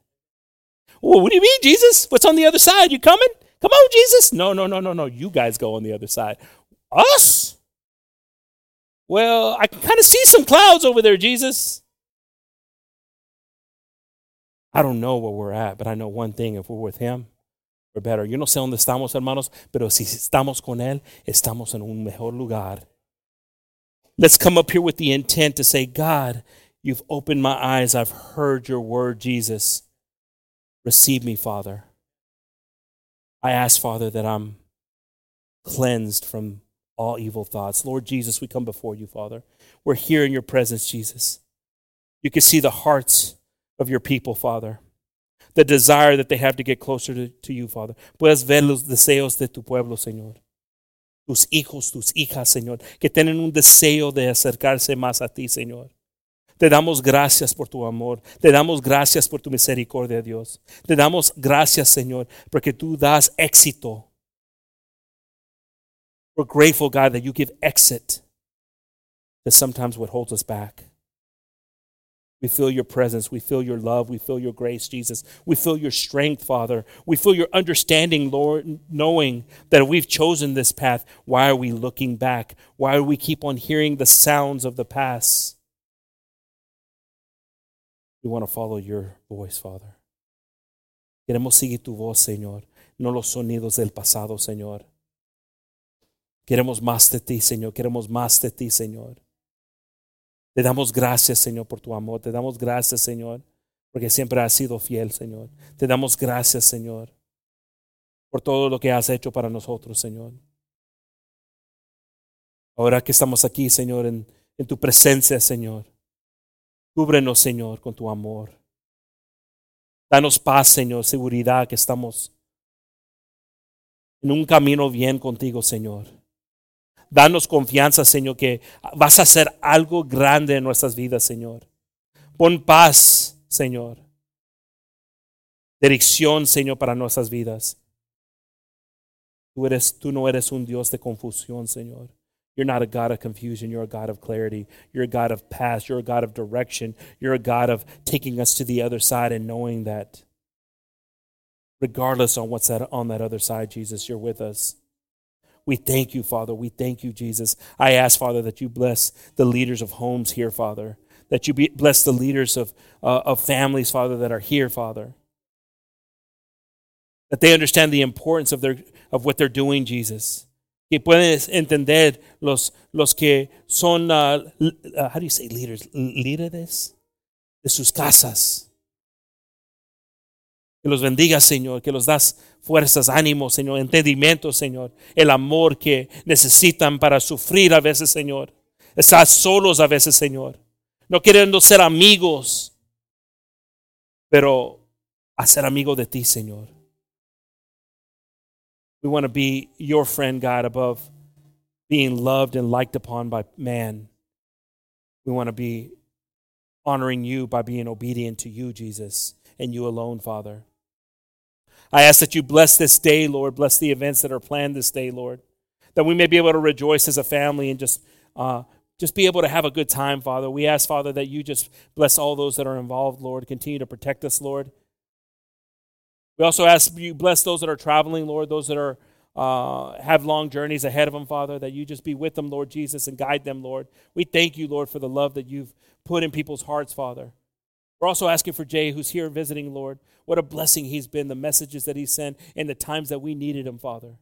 Well, what do you mean, Jesus? What's on the other side? You coming? Come on, Jesus. No, no, no, no, no. You guys go on the other side. Us? Well, I can kind of see some clouds over there, Jesus. I don't know where we're at, but I know one thing if we're with Him, we're better. Yo no sé dónde estamos, hermanos, pero si estamos con Él, estamos en un mejor lugar. Let's come up here with the intent to say, God, you've opened my eyes. I've heard your word, Jesus. Receive me, Father. I ask, Father, that I'm cleansed from all evil thoughts. Lord Jesus, we come before you, Father. We're here in your presence, Jesus. You can see the hearts of your people, Father. The desire that they have to get closer to, to you, Father. Puedes ver los deseos de tu pueblo, Señor. Tus hijos, tus hijas, Señor, que tienen un deseo de acercarse más a ti, Señor. Te damos gracias por tu amor. Te damos gracias por tu misericordia, Dios. Te damos gracias, Señor, porque tú das éxito. We're grateful, God, that you give exit to sometimes what holds us back. We feel your presence. We feel your love. We feel your grace, Jesus. We feel your strength, Father. We feel your understanding, Lord, knowing that we've chosen this path. Why are we looking back? Why do we keep on hearing the sounds of the past? We want to follow your voice, Father. Queremos seguir tu voz, Señor, no los sonidos del pasado, Señor. Queremos más de ti, Señor. Queremos más de ti, Señor. Te damos gracias, Señor, por tu amor. Te damos gracias, Señor, porque siempre has sido fiel, Señor. Te damos gracias, Señor, por todo lo que has hecho para nosotros, Señor. Ahora que estamos aquí, Señor, en, en tu presencia, Señor. Cúbrenos, Señor, con tu amor. Danos paz, Señor, seguridad que estamos en un camino bien contigo, Señor. Danos confianza, Señor, que vas a hacer algo grande en nuestras vidas, Señor. Pon paz, Señor. Dirección, Señor, para nuestras vidas. Tú, eres, tú no eres un Dios de confusión, Señor. You're not a God of confusion. You're a God of clarity. You're a God of path. You're a God of direction. You're a God of taking us to the other side and knowing that regardless on what's that, on that other side, Jesus, you're with us. We thank you, Father. We thank you, Jesus. I ask, Father, that you bless the leaders of homes here, Father. That you bless the leaders of, uh, of families, Father, that are here, Father. That they understand the importance of, their, of what they're doing, Jesus que puedes entender los, los que son, uh, how do you say? Líderes de sus casas. Que los bendiga, Señor, que los das fuerzas, ánimo, Señor, entendimiento, Señor, el amor que necesitan para sufrir a veces, Señor. Estar solos a veces, Señor. No queriendo ser amigos, pero hacer amigo de ti, Señor. We want to be your friend, God, above being loved and liked upon by man. We want to be honoring you by being obedient to you, Jesus, and you alone, Father. I ask that you bless this day, Lord. Bless the events that are planned this day, Lord. That we may be able to rejoice as a family and just, uh, just be able to have a good time, Father. We ask, Father, that you just bless all those that are involved, Lord. Continue to protect us, Lord. We also ask you bless those that are traveling, Lord, those that are uh, have long journeys ahead of them, Father, that you just be with them, Lord Jesus, and guide them, Lord. We thank you, Lord, for the love that you've put in people's hearts, Father. We're also asking for Jay, who's here visiting, Lord. What a blessing he's been, the messages that he sent, and the times that we needed him, Father.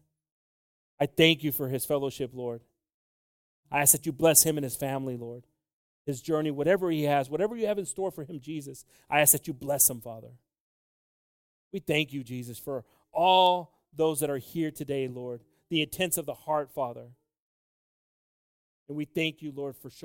I thank you for his fellowship, Lord. I ask that you bless him and his family, Lord. His journey, whatever he has, whatever you have in store for him, Jesus, I ask that you bless him, Father. We thank you, Jesus, for all those that are here today, Lord, the intents of the heart, Father. And we thank you, Lord, for showing.